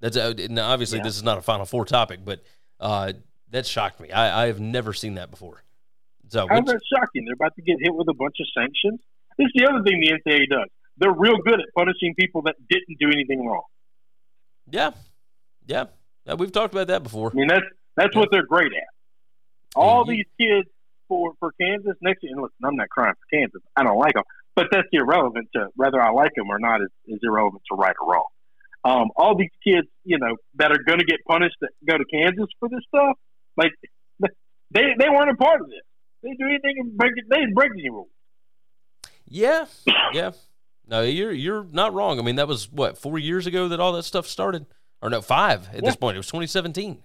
That's uh, now obviously yeah. this is not a Final Four topic, but uh, that shocked me. I, I have never seen that before. So how's that shocking? They're about to get hit with a bunch of sanctions. This is the other thing the NCAA does. They're real good at punishing people that didn't do anything wrong. Yeah, yeah. yeah we've talked about that before. I mean, that's that's yeah. what they're great at. All mm-hmm. these kids for for Kansas next year. And listen, I'm not crying for Kansas. I don't like them, but that's irrelevant to whether I like them or not. Is, is irrelevant to right or wrong. Um, all these kids, you know, that are going to get punished that go to Kansas for this stuff, like they they weren't a part of this. They do anything and break it. They didn't break any rules. Yeah, yeah. No, you're you're not wrong. I mean, that was what four years ago that all that stuff started, or no, five at yeah. this point. It was 2017.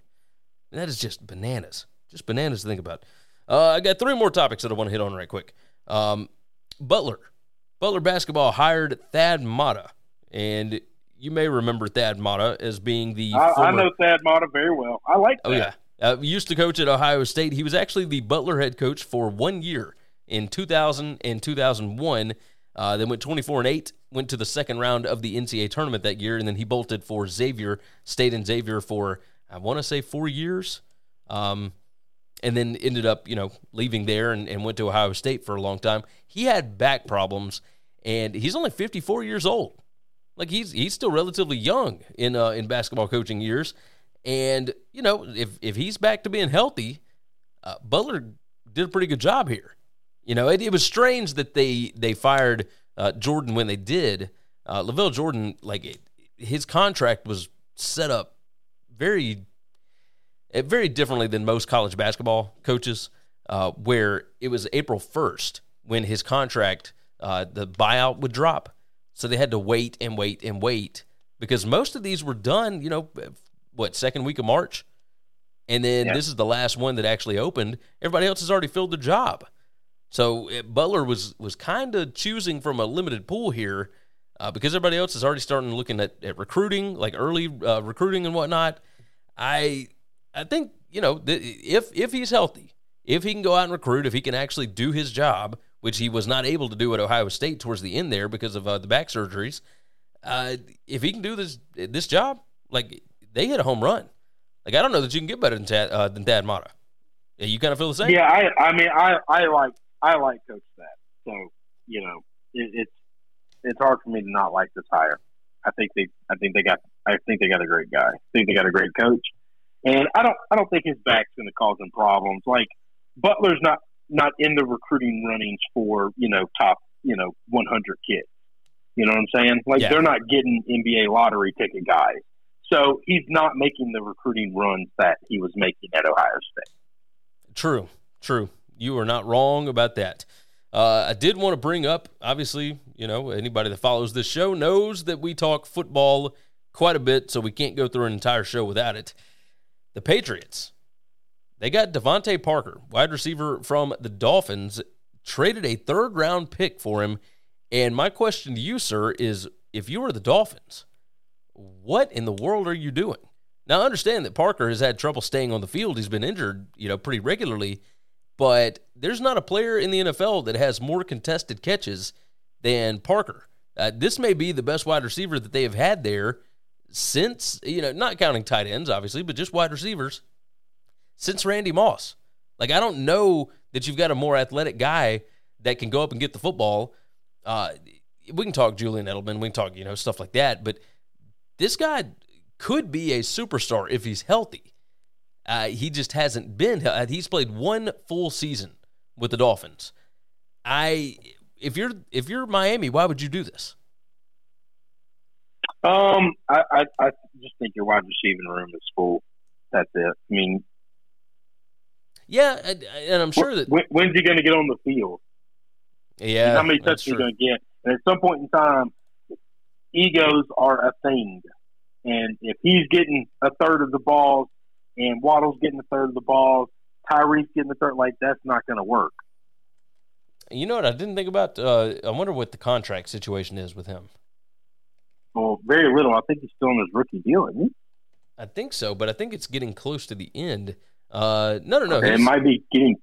And that is just bananas, just bananas to think about. Uh, I got three more topics that I want to hit on right quick. Um, Butler, Butler basketball hired Thad Matta, and you may remember Thad Matta as being the. I, former, I know Thad Matta very well. I like. Oh yeah, uh, used to coach at Ohio State. He was actually the Butler head coach for one year in 2000 and 2001. Uh, then went 24 and 8, went to the second round of the NCAA tournament that year, and then he bolted for Xavier, stayed in Xavier for, I want to say, four years. Um, and then ended up, you know, leaving there and, and went to Ohio State for a long time. He had back problems, and he's only 54 years old. Like he's he's still relatively young in uh, in basketball coaching years, and you know if if he's back to being healthy, uh, Butler did a pretty good job here. You know, it, it was strange that they they fired uh, Jordan when they did. Uh, LaVall Jordan, like it, his contract was set up very, eh, very differently than most college basketball coaches, uh, where it was April first when his contract, uh, the buyout would drop, so they had to wait and wait and wait because most of these were done, you know, what second week of March, and then yeah. this is the last one that actually opened. Everybody else has already filled the job. So it, eh, Butler was was kind of choosing from a limited pool here uh, because everybody else is already starting looking at, at recruiting, like early uh, recruiting and whatnot. I I think you know th- if if he's healthy, if he can go out and recruit, if he can actually do his job, which he was not able to do at Ohio State towards the end there because of uh, the back surgeries. Uh, if he can do this this job, like they hit a home run. Like I don't know that you can get better than Tad, uh, than Thad Matta. Yeah, you kind of feel the same. Yeah, I I mean I I like I like Coach Thad. So you know, it, it's it's hard for me to not like this hire. I think they I think they got I think they got a great guy. I think they got a great coach, and I don't I don't think his back's going to cause them problems. Like Butler's not not in the recruiting runnings for you know top you know 100 kids. You know what I'm saying? Like yeah. they're not getting NBA lottery ticket guys. So he's not making the recruiting runs that he was making at Ohio State. True, true. You are not wrong about that. Uh, I did want to bring up, obviously, you know, anybody that follows this show knows that we talk football quite a bit, so we can't go through an entire show without it. The Patriots, they got DeVante Parker, wide receiver from the Dolphins, traded a third round pick for him. And my question to you, sir, is if you were the Dolphins, what in the world are you doing? Now, I understand that Parker has had trouble staying on the field. He's been injured, you know, pretty regularly but there's not a player in the NFL that has more contested catches than Parker. Uh, this may be the best wide receiver that they have had there since, you know, not counting tight ends, obviously, but just wide receivers since Randy Moss. Like, I don't know that you've got a more athletic guy that can go up and get the football. Uh, we can talk Julian Edelman, we can talk, you know, stuff like that, but this guy could be a superstar if he's healthy. Uh, he just hasn't been. Uh, he's played one full season with the Dolphins. I, if you're if you're Miami, why would you do this? Um, I, I, I just think your wide receiving room is full. That's it. I mean, yeah, and, and I'm sure that when, when's he going to get on the field? Yeah, how many touches he going to get? And at some point in time, egos are a thing. And if he's getting a third of the balls, and Waddle's getting a third of the balls, Tyreek's getting a third, like that's not going to work. You know what? I didn't think about. Uh, I wonder what the contract situation is with him. Well, very little. I think he's still on his rookie deal, isn't he? I think so, but I think it's getting close to the end. Uh, no, no, no. Okay, it might be getting.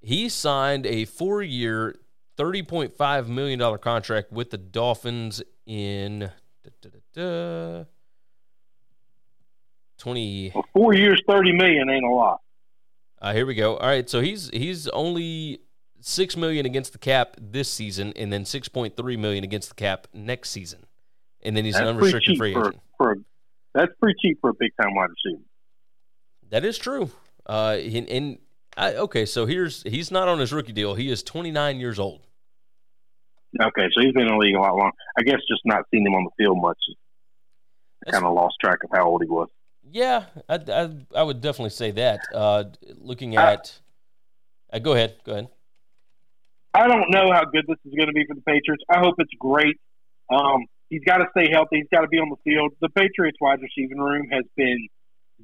He signed a four-year, thirty point five million dollar contract with the Dolphins in da, da, da, twenty. Well, four years, thirty million ain't a lot. Uh, here we go. All right, so he's he's only six million against the cap this season, and then six point three million against the cap next season, and then he's that's an unrestricted free agent. For, for, that's pretty cheap for a big time wide receiver. That is true. Uh, and, and I, okay, so here's he's not on his rookie deal. He is 29 years old. Okay, so he's been in the league a lot long. I guess just not seeing him on the field much. Kind of lost track of how old he was. Yeah, I, I, I would definitely say that. Uh, looking at, uh, go ahead, go ahead. I don't know how good this is going to be for the Patriots. I hope it's great. Um, he's got to stay healthy. He's got to be on the field. The Patriots wide receiving room has been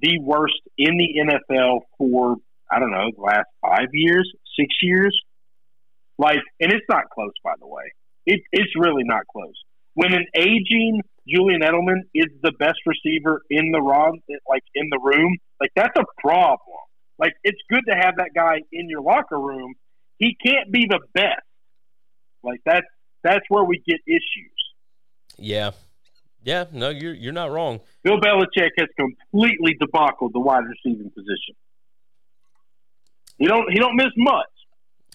the worst in the NFL for I don't know the last five years, six years. Like, and it's not close, by the way. It, it's really not close. When an aging Julian Edelman is the best receiver in the rod, like in the room, like that's a problem. Like, it's good to have that guy in your locker room. He can't be the best. Like that's that's where we get issues. Yeah, yeah, no, you're you're not wrong. Bill Belichick has completely debacled the wide receiving position. He don't he don't miss much,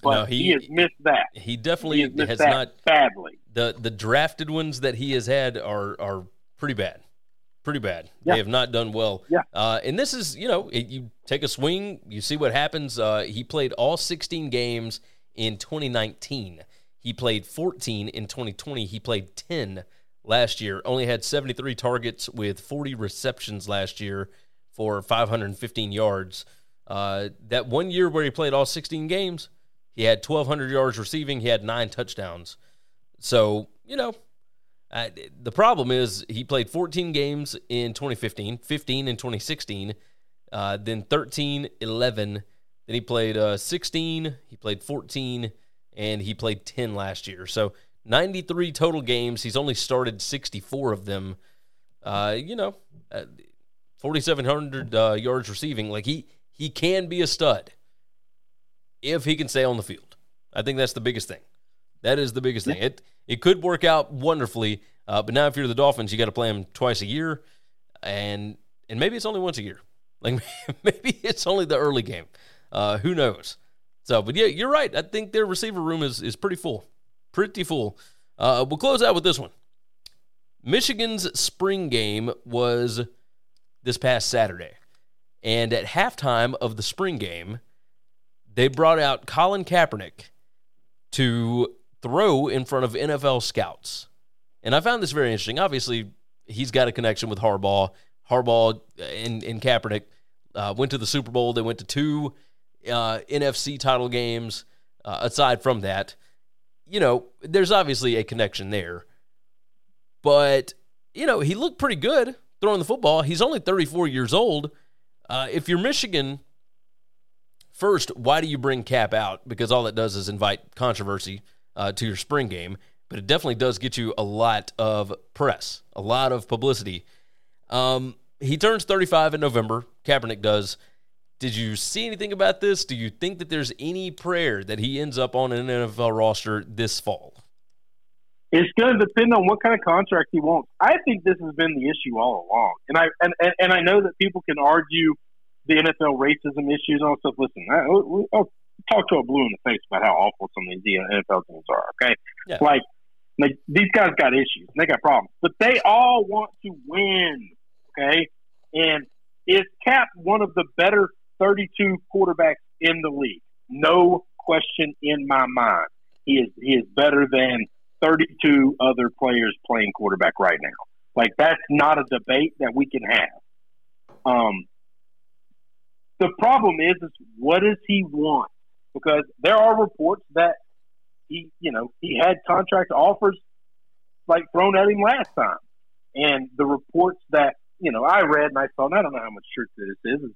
but no, he, he, has missed that. He definitely he has, has not badly. The the drafted ones that he has had are are pretty bad, pretty bad. Yeah. They have not done well. Yeah. Uh, and this is you know it, you take a swing, you see what happens. Uh, he played all 16 games in 2019. He played 14 in 2020. He played 10 last year. Only had 73 targets with 40 receptions last year for 515 yards. Uh, that one year where he played all 16 games, he had 1,200 yards receiving. He had nine touchdowns. So, you know, uh, the problem is he played 14 games in 2015, 15 in 2016, uh, then 13, 11. Then he played uh, 16, he played 14, and he played 10 last year. So 93 total games. He's only started 64 of them. Uh, you know, uh, 4,700 uh, yards receiving. Like he he can be a stud if he can stay on the field. I think that's the biggest thing. That is the biggest thing. It it could work out wonderfully, uh, but now if you're the Dolphins, you got to play him twice a year, and and maybe it's only once a year. Like maybe it's only the early game. Uh, who knows? So, but yeah, you're right. I think their receiver room is is pretty full pretty full. Uh, we'll close out with this one. Michigan's spring game was this past Saturday. And at halftime of the spring game, they brought out Colin Kaepernick to throw in front of NFL scouts. And I found this very interesting. Obviously, he's got a connection with Harbaugh. Harbaugh and, and Kaepernick uh, went to the Super Bowl. They went to two uh, NFC title games. Uh, aside from that, you know, there's obviously a connection there. But, you know, he looked pretty good throwing the football. He's only 34 years old. Uh, if you're Michigan, first, why do you bring Cap out? Because all that does is invite controversy uh, to your spring game. But it definitely does get you a lot of press, a lot of publicity. Um, he turns 35 in November. Kaepernick does. Did you see anything about this? Do you think that there's any prayer that he ends up on an NFL roster this fall? It's going to depend on what kind of contract he wants. I think this has been the issue all along, and I and, and, and I know that people can argue the NFL racism issues and all stuff. Listen, I, I'll talk to a blue in the face about how awful some of these NFL teams are. Okay, Yeah. like like these guys got issues, they got problems, but they all want to win. Okay, and is Cap one of the better 32 quarterbacks in the league? No question in my mind. He is he is better than 32 other players playing quarterback right now. Like that's not a debate that we can have. Um, the problem is, is what does he want? Because there are reports that he, you know, he had contract offers like thrown at him last time, and the reports that you know I read and I saw, and I don't know how much truth this is. is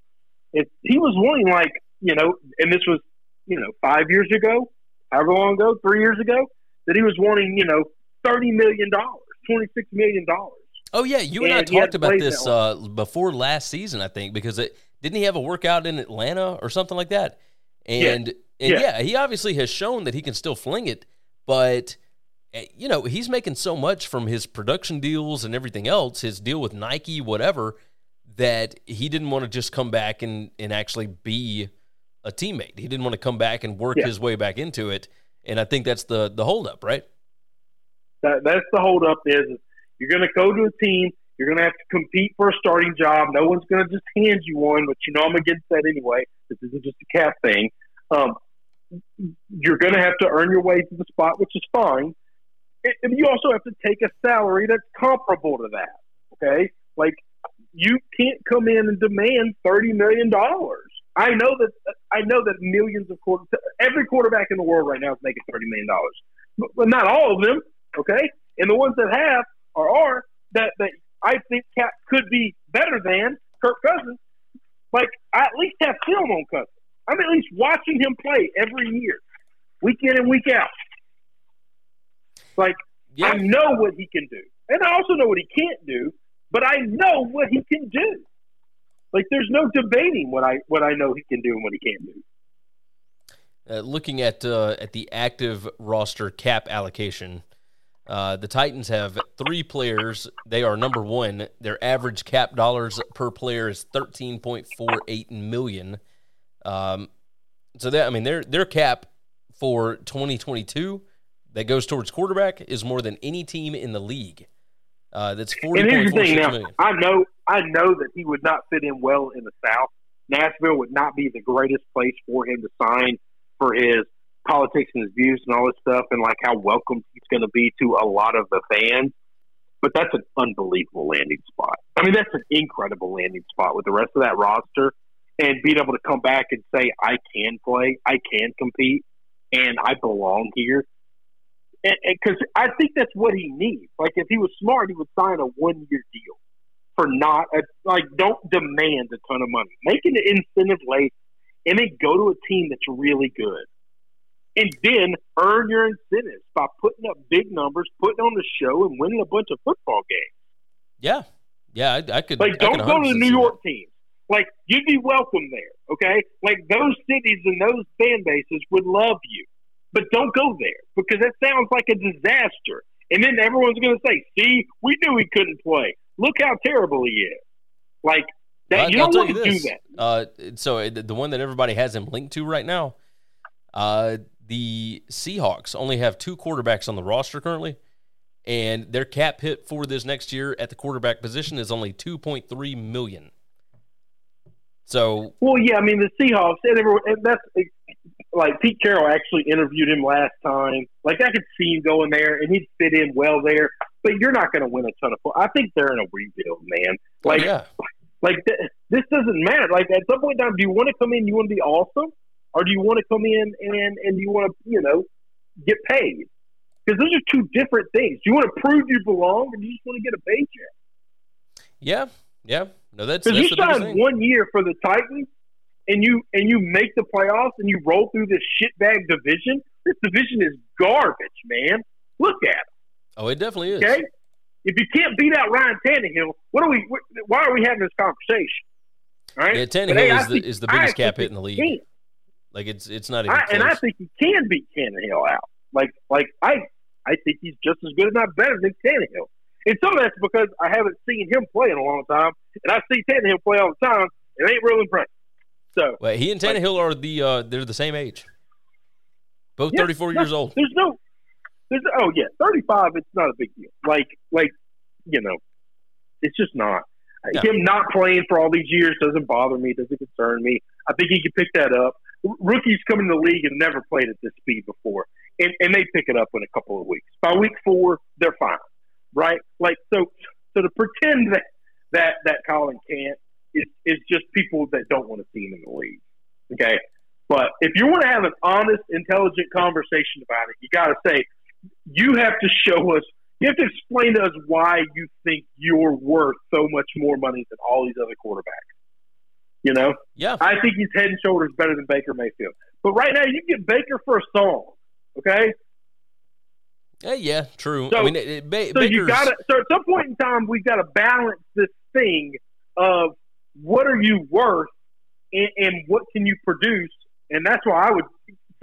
if he was wanting like you know, and this was you know five years ago, however long ago, three years ago, that he was wanting you know thirty million dollars, twenty six million dollars. Oh yeah, you and, And I talked about this uh, before last season, I think, because it didn't he have a workout in Atlanta or something like that, and and Yeah. yeah, he obviously has shown that he can still fling it, but eh, you know he's making so much from his production deals and everything else, his deal with Nike, whatever, that he didn't want to just come back and and actually be a teammate. He didn't want to come back and work Yeah. his way back into it, and I think that's the the holdup, right? That, that's the holdup is you're going to go to a team. You're going to have to compete for a starting job. No one's going to just hand you one, but you know I'm against that anyway. This isn't just a cap thing. Um, you're going to have to earn your way to the spot, which is fine. And you also have to take a salary that's comparable to that. Okay, like you can't come in and demand thirty million dollars. I know that I know that millions of quarter every quarterback in the world right now is making thirty million dollars, but, not all of them. Okay, and the ones that have or are that that I think Cap could be better than Kirk Cousins. Like I at least have film on Cousins. I'm at least watching him play every year, week in and week out. Like Yeah, I know what he can do, and I also know what he can't do. But I know what he can do. Like there's no debating what I what I know he can do and what he can't do. Uh, looking at uh, at the active roster cap allocation, uh, the Titans have three players. They are number one. Their average cap dollars per player is thirteen point four eight million. Um, so that I mean their their cap for twenty twenty two that goes towards quarterback is more than any team in the league. Uh, that's forty And here's the thing now. I know I know that he would not fit in well in the South. Nashville would not be the greatest place for him to sign for his politics and his views and all this stuff and like how welcome he's going to be to a lot of the fans. But that's an unbelievable landing spot. I mean, that's an incredible landing spot with the rest of that roster and being able to come back and say, I can play, I can compete, and I belong here. Because I think that's what he needs. Like, if he was smart, he would sign a one year deal for not, a, like, don't demand a ton of money. Make an incentive late and then go to a team that's really good. And then earn your incentives by putting up big numbers, putting on the show, and winning a bunch of football games. Yeah, yeah, I, I could. Like, don't could go to the New York teams. Like, you'd be welcome there, okay? Like, those cities and those fan bases would love you. But don't go there because that sounds like a disaster. And then everyone's going to say, see, we knew he couldn't play. Look how terrible he is. Like, that, I- you I'll don't tell want to you do this. that. Uh, so uh, the one that everybody has him linked to right now, uh, the Seahawks only have two quarterbacks on the roster currently, and their cap hit for this next year at the quarterback position is only two point three million. So Well, yeah, I mean the Seahawks, and, everyone, and that's like Pete Carroll actually interviewed him last time. Like I could see him going there, and he'd fit in well there. But you're not going to win a ton of. I think they're in a rebuild, man. Like, yeah, like th- this doesn't matter. Like at some point in time, do you want to come in? You want to be awesome, or do you want to come in and and do you want to you know get paid? Because those are two different things. Do you want to prove you belong, or do you just want to get a paycheck? yeah, yeah. No, that's Because you signed one year for the Titans, and you and you make the playoffs, and you roll through this shitbag division. This division is garbage, man. Look at it. Oh, it definitely is. Okay, if you can't beat out Ryan Tannehill, what are we? Why are we having this conversation? All right. Yeah, Tannehill hey, is the is the biggest cap hit in the league. can. Like it's it's not even I, and I think he can beat Tannehill out. Like, like I, I think he's just as good, if not better, than Tannehill. And some of that's because I haven't seen him play in a long time, and I see Tannehill play all the time. It ain't real impressive. So, well, he and Tannehill are the uh, they're the same age, both Yeah, 34 years old. There's no, there's oh yeah, 35. It's not a big deal. Like like you know, it's just not. No. Him not playing for all these years doesn't bother me. Doesn't concern me. I think he can pick that up. Rookies come in the league and never played at this speed before, and and they pick it up in a couple of weeks. By week four, they're fine, right? Like so, so to pretend that that that Colin can't is is just people that don't want to see him in the league. Okay, but if you want to have an honest, intelligent conversation about it, you got to say you have to show us. You have to explain to us why you think you're worth so much more money than all these other quarterbacks. You know, Yeah, I think he's head and shoulders better than Baker Mayfield. But right now, you can get Baker for a song. Okay, yeah, yeah, true. So- I mean, it, it, ba- so you got to. So at some point in time, we've got to balance this thing of what are you worth and, and what can you produce, and that's why I would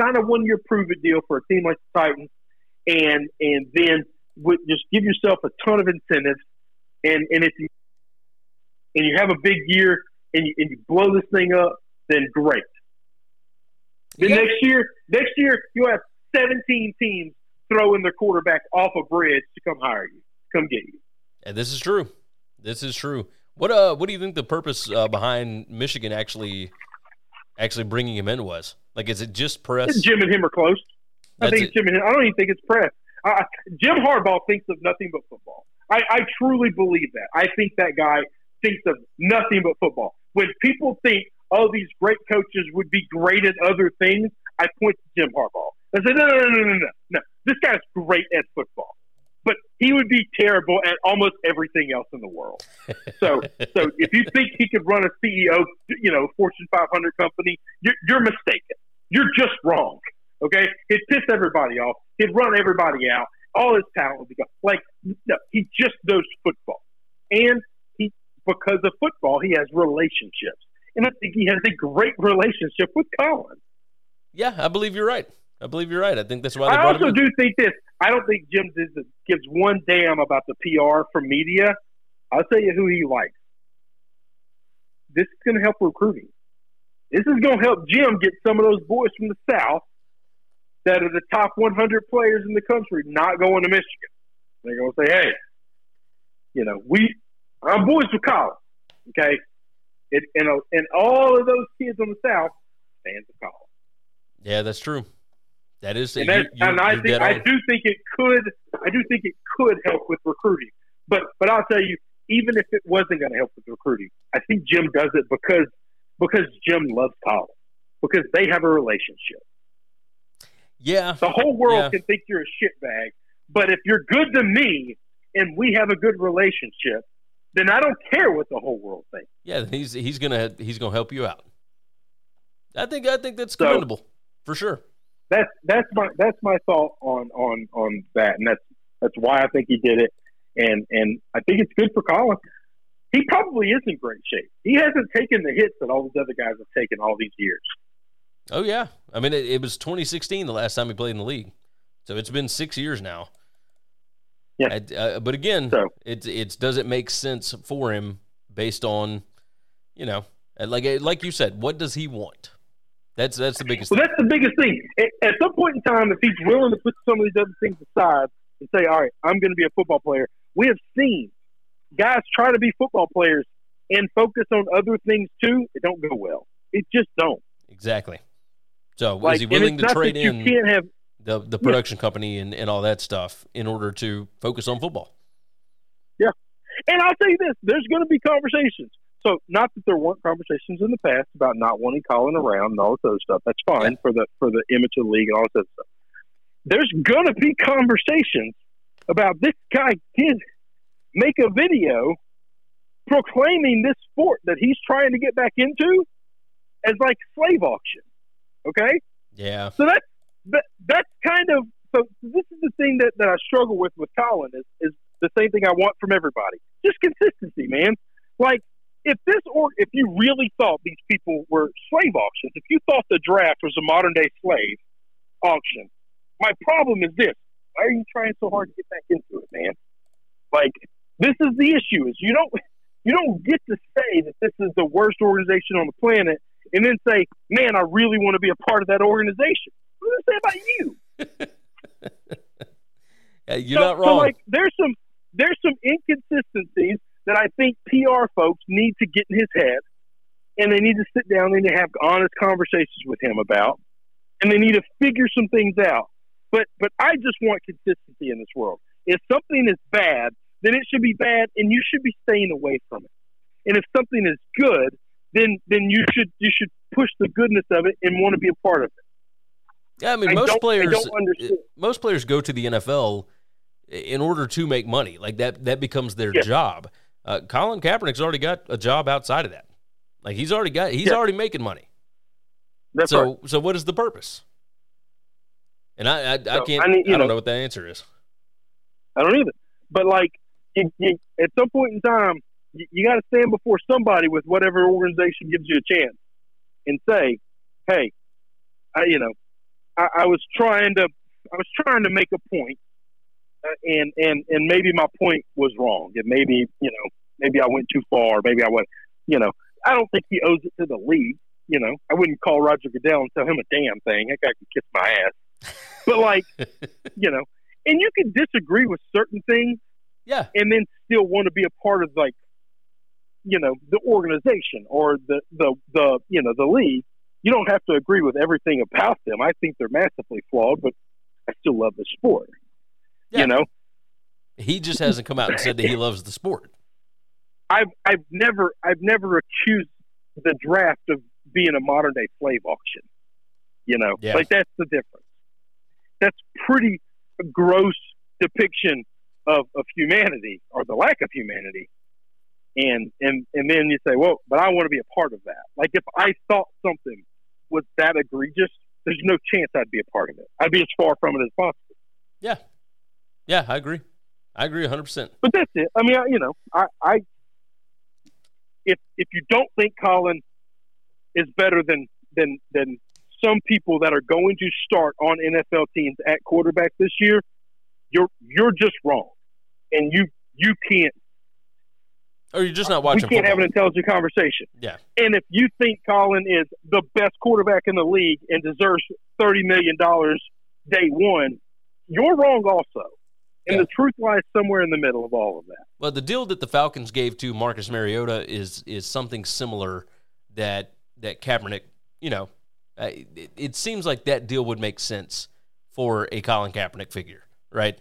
sign a one year prove it deal for a team like the Titans, and and then would just give yourself a ton of incentives, and and if you and you have a big year and you, and you blow this thing up, then great. Then Yeah. next year, next year you have 17 teams throwing their quarterback off a bridge to come hire you, come get you. And this is true. This is true. What uh, what do you think the purpose uh, behind Michigan actually actually bringing him in was? Like, is it just press? Jim and him are close. I That's think it's Jim and him. I don't even think it's press. I, Jim Harbaugh thinks of nothing but football. I, I truly believe that. I think that guy thinks of nothing but football. When people think, oh, these great coaches would be great at other things, I point to Jim Harbaugh. I say, no, no, no, no, no, no. no. This guy's great at football, but he would be terrible at almost everything else in the world. So, so if you think he could run a CEO, you know, Fortune 500 company, you're, you're mistaken. You're just wrong. Okay, he'd piss everybody off. He'd run everybody out. All his talent would be gone. Like, no, he just knows football, and because of football, he has relationships, and I think he has a great relationship with Colin. Yeah, I believe you're right. I believe you're right. I think that's why they I also do think this. I don't think Jim gives, gives one damn about the PR from media. I'll tell you who he likes. This is going to help recruiting. This is going to help Jim get some of those boys from the South that are the top 100 players in the country not going to Michigan. They're going to say, hey, you know, we, I'm boys with Colin, okay? It, and, and all of those kids on the South, fans of Colin. Yeah, that's true. That is. And, you- and I think I do think it could I do think it could help with recruiting. But but I'll tell you, even if it wasn't going to help with recruiting, I think Jim does it because because Jim loves Colin because they have a relationship. Yeah, The whole world Yeah. can think you're a shitbag, but if you're good to me and we have a good relationship, then I don't care what the whole world thinks. yeah. He's he's gonna he's gonna help you out. I think I think that's So- commendable for sure. That's that's my that's my thought on on on that, and that's that's why I think he did it, and and I think it's good for Colin. He probably is in great shape. He hasn't taken the hits that all these other guys have taken all these years. Oh yeah, I mean it, it was 2016 the last time he played in the league, so it's been six years now. Yeah. I- uh, but again, So- it it does it make sense for him based on, you know, like like you said, what does he want? That's that's the biggest. Well, thing. that's the biggest thing. At, some point in time, if he's willing to put some of these other things aside and say, "All right, I'm going to be a football player," we have seen guys try to be football players and focus on other things too. It don't go well. It just don't. Exactly. So Like, was he willing to trade in You can't have the the production company and, and all that stuff in order to focus on football? Yeah. And I'll tell you this: there's going to be conversations. So, not that there weren't conversations in the past about not wanting Colin around and all this other stuff. That's fine for the for the image of the league and all this other stuff. There's going to be conversations about this guy did make a video proclaiming this sport that he's trying to get back into as like slave auction. Okay, Yeah. so that's that, that's kind of so. This is the thing that, that I struggle with with Colin is is the same thing I want from everybody. Just consistency, man. Like if this or if you really thought these people were slave auctions, if you thought the draft was a modern day slave auction, my problem is this: Why are you trying so hard to get back into it, man? Like this is the issue: is you don't you don't get to say that this is the worst organization on the planet and then say, "Man, I really want to be a part of that organization." What does it say about you? yeah, you're so, not wrong. So like, there's some there's some inconsistencies that I think PR folks need to get in his head, and they need to sit down and have honest conversations with him about, and they need to figure some things out. But but I just want consistency in this world. If something is bad, then it should be bad, and you should be staying away from it. And if something is good, then then you should you should push the goodness of it and want to be a part of it. Yeah, I mean I most players most players go to the NFL in order to make money. Like that that becomes their Yeah. job. Uh, Colin Kaepernick's already got a job outside of that. Like he's already got he's Yeah. already making money. That's so right. so what is the purpose? And I I, I can't I I, mean, you don't know- know what that answer is. I don't either. But like, you, you, at some point in time, you, you got to stand before somebody with whatever organization gives you a chance and say, "Hey, I, you know, I, I was trying to, I was trying to make a point, uh, and and and maybe my point was wrong, and maybe you know, maybe I went too far, maybe I went, you know, I don't think he owes it to the league. You know, I wouldn't call Roger Goodell and tell him a damn thing. That guy can kiss my ass. But like, you know, and you can disagree with certain things Yeah. and then still want to be a part of like you know the organization or the the the you know the league you don't have to agree with everything about them i think they're massively flawed but i still love the sport Yeah. you know He just hasn't come out and said that he loves the sport. i've i've never i've never accused the draft of being a modern day slave auction you know Yeah. like that's the difference that's pretty gross depiction of, of humanity or the lack of humanity and and and then you say well but i want to be a part of that like if i thought something was that egregious there's no chance i'd be a part of it i'd be as far from it as possible Yeah. Yeah, I agree. I agree 100%. but that's it i mean I, you know i i if if you don't think colin is better than than than some people that are going to start on nfl teams at quarterback this year you're you're just wrong and you you can't Or you're just not watching. we can't have an intelligent conversation Yeah. and if you think colin is the best quarterback in the league and deserves 30 million dollars day one you're wrong also and Yeah. the truth lies somewhere in the middle of all of that Well, the deal that the Falcons gave to Marcus Mariota is is something similar that that Kaepernick, you know, uh, it, it seems like that deal would make sense for a Colin Kaepernick figure, right?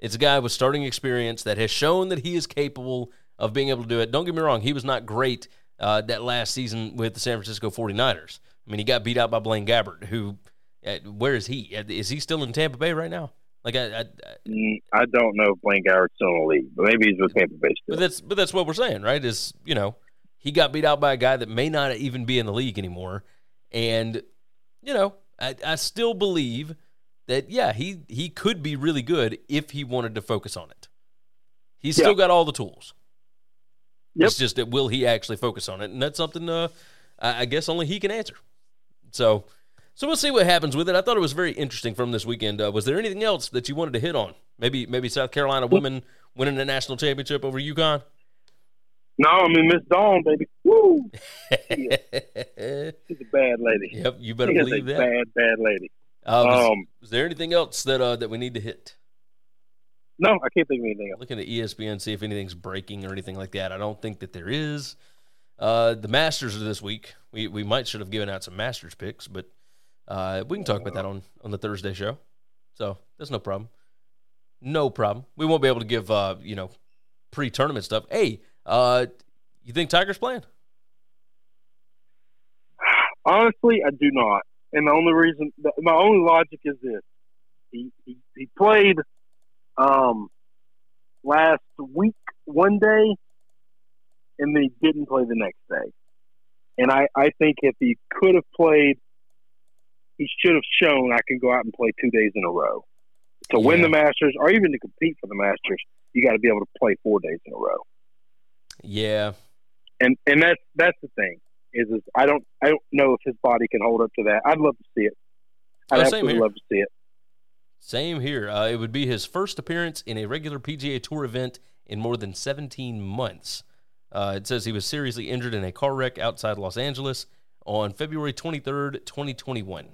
It's a guy with starting experience that has shown that he is capable of being able to do it. Don't get me wrong, he was not great uh, that last season with the San Francisco 49ers. I mean, he got beat out by Blaine Gabbert, who, uh, where is he? Is he still in Tampa Bay right now? Like, I, I, I Mm, I don't know if Blaine Gabbert's still in the league, but maybe he's with Tampa Bay still. But that's but that's what we're saying, right? Is you know he got beat out by a guy that may not even be in the league anymore, and you know I, I still believe that yeah he he could be really good if he wanted to focus on it. He's Yeah. still got all the tools. Yep. It's just that will he actually focus on it, and that's something uh, I, I guess only he can answer. So. So we'll see what happens with it. I thought it was very interesting from this weekend. Uh, was there anything else that you wanted to hit on? Maybe maybe South Carolina women winning the national championship over UConn. No, I mean Miss Dawn, baby. Woo! yep, She's a bad lady. Yep, you better believe a that. bad, bad lady. Uh, was, Um, was there anything else that uh, that we need to hit? No, I can't think of anything else. Looking at ESPN, see if anything's breaking or anything like that. I don't think that there is. Uh, the Masters are this week. We we might should have given out some Masters picks, but uh, we can talk about that on on the Thursday show. So that's no problem. No problem. We won't be able to give uh, you know pre tournament stuff. Hey, uh, you think Tiger's playing? Honestly, I do not. And the only reason, my only logic is this: he he, he played um, last week one day, and then he didn't play the next day. And I I think if he could have played, he should have shown I can go out and play two days in a row to win the Masters, or even to compete for the Masters. You got to be able to play four days in a row. Yeah, and and that's that's the thing is, is I don't I don't know if his body can hold up to that. I'd love to see it. I'd Oh, absolutely love to see it. Same here. Uh, it would be his first appearance in a regular PGA Tour event in more than 17 months. Uh, it says he was seriously injured in a car wreck outside Los Angeles on February 23rd, 2021.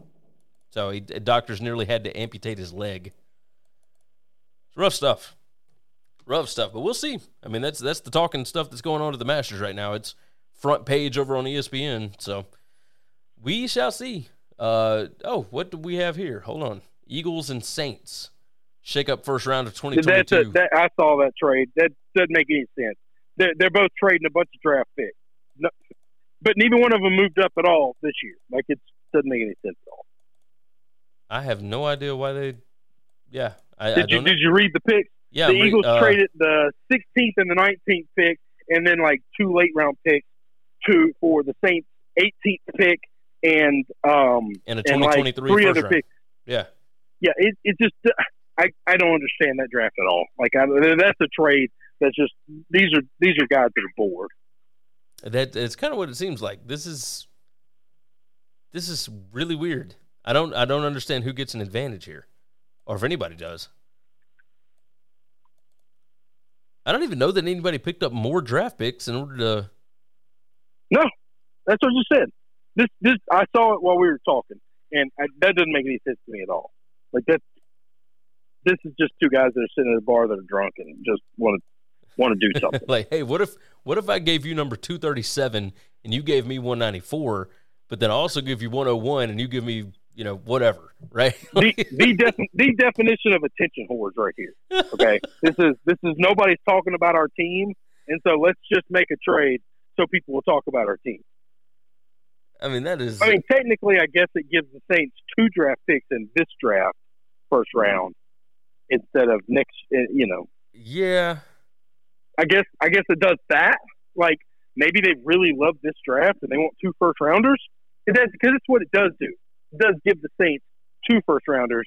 So he, doctors nearly had to amputate his leg. It's rough stuff. Rough stuff, but we'll see. I mean, that's that's the talking stuff that's going on at the Masters right now. It's front page over on ESPN. So we shall see. Uh, oh, what do we have here? Hold on. Eagles and Saints shake up first round of 2022. A, that, I saw that trade. That doesn't make any sense. They're, they're both trading a bunch of draft picks, no, but neither one of them moved up at all this year. Like it doesn't make any sense at all. I have no idea why they. Yeah, I, did I you did you read the picks? Yeah, the Eagles uh, traded the 16th and the 19th pick, and then like two late round picks to for the Saints 18th pick and um and a 2023 and like three other round. picks. Yeah, yeah. It it just I I don't understand that draft at all. Like I, that's a trade that's just these are these are guys that are bored. That it's kind of what it seems like. This is this is really weird. I don't I don't understand who gets an advantage here, or if anybody does. I don't even know that anybody picked up more draft picks in order to. No, that's what you said. This this I saw it while we were talking, and I, that doesn't make any sense to me at all. Like that, this is just two guys that are sitting at a bar that are drunk and just want to want to do something. like, hey, what if what if I gave you number two thirty seven and you gave me one ninety four, but then I also give you one hundred one and you give me you know, whatever, right? the the, def- the definition of attention whores right here. Okay, this is this is nobody's talking about our team, and so let's just make a trade so people will talk about our team. I mean, that is. I mean, technically, I guess it gives the Saints two draft picks in this draft, first round, instead of next. Eh, you know. Yeah. I guess I guess it does that. Like maybe they really love this draft and they want two first rounders. Because it's what it does do does give the Saints two first rounders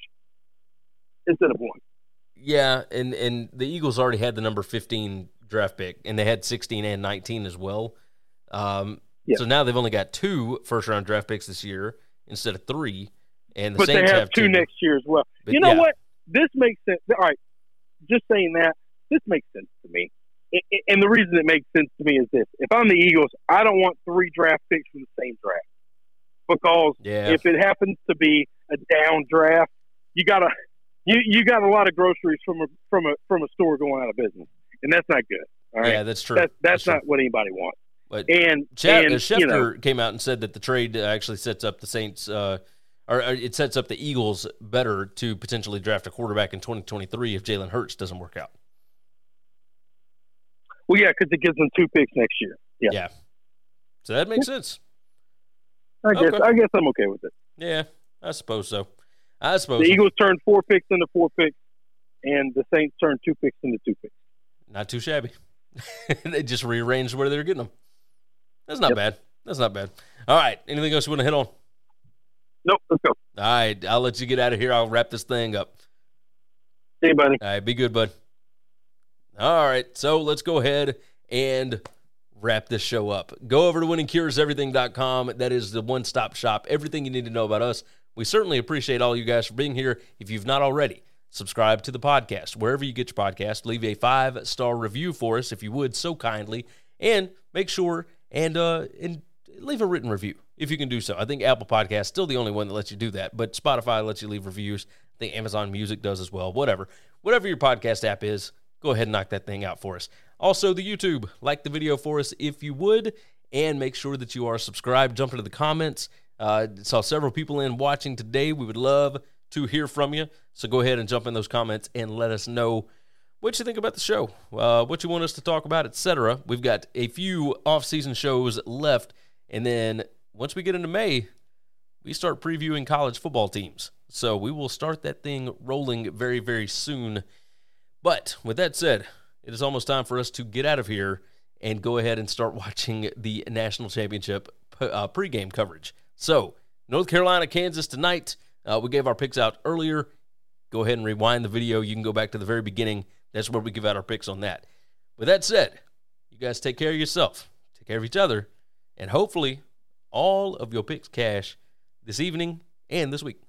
instead of one. Yeah, and and the Eagles already had the number fifteen draft pick, and they had sixteen and nineteen as well. Um, yeah. So now they've only got two first round draft picks this year instead of three, and the but Saints they have, have two, two, next year as well. But, you know yeah. what? This makes sense. All right, just saying that this makes sense to me. And the reason it makes sense to me is this: if I'm the Eagles, I don't want three draft picks from the same draft because yeah. if it happens to be a down draft, you gotta you you got a lot of groceries from a from a from a store going out of business, and that's not good. All right, yeah, that's true. That's, that's, that's not true. what anybody wants. But and Ch- and Schefter you know, came out and said that the trade actually sets up the Saints, uh, or, or, it sets up the Eagles better to potentially draft a quarterback in 2023 if Jalen Hurts doesn't work out. Well, yeah, because it gives them two picks next year. Yeah. Yeah. So that makes sense. I guess Okay. I guess I'm okay with it. Yeah, I suppose so. I suppose The so. Eagles turned four picks into four picks, and the Saints turned two picks into two picks. not too shabby. they just rearranged where they're getting them. That's not Yep. bad. That's not bad. All right. Anything else you want to hit on? Nope, let's go. All right. I'll let you get out of here. I'll wrap this thing up. See you, buddy. All right. Be good, bud. All right. So let's go ahead and wrap this show up. Go over to winningcureseverything.com. That is the one stop shop. Everything you need to know about us. We certainly appreciate all you guys for being here. If you've not already, subscribe to the podcast wherever you get your podcast. Leave a five star review for us if you would so kindly, and make sure and uh and leave a written review if you can do so. I think Apple Podcast is still the only one that lets you do that, but Spotify lets you leave reviews. I think Amazon Music does as well. Whatever, whatever your podcast app is, go ahead and knock that thing out for us. Also, the YouTube, like the video for us if you would, and make sure that you are subscribed. Jump into the comments. Uh, saw several people in watching today. We would love to hear from you. So go ahead and jump in those comments and let us know what you think about the show, uh, what you want us to talk about, etc. We've got a few off-season shows left, and then once we get into May, we start previewing college football teams. So we will start that thing rolling very, very soon. But with that said, it is almost time for us to get out of here and go ahead and start watching the national championship uh, pregame coverage. So, North Carolina, Kansas tonight. Uh, we gave our picks out earlier. Go ahead and rewind the video. You can go back to the very beginning. That's where we give out our picks on that. With that said, you guys take care of yourself, take care of each other, and hopefully all of your picks cash this evening and this week.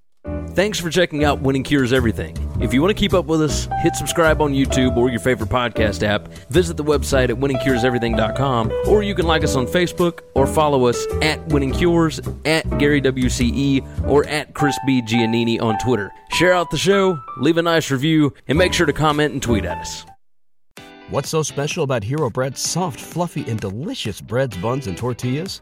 Thanks for checking out Winning Cures Everything. If you want to keep up with us, hit subscribe on YouTube or your favorite podcast app. Visit the website at winningcureseverything.com, or you can like us on Facebook or follow us at Winning Cures, at Gary WCE, or at Chris B. Giannini on Twitter. Share out the show, leave a nice review, and make sure to comment and tweet at us. What's so special about Hero Bread's soft, fluffy, and delicious breads, buns, and tortillas?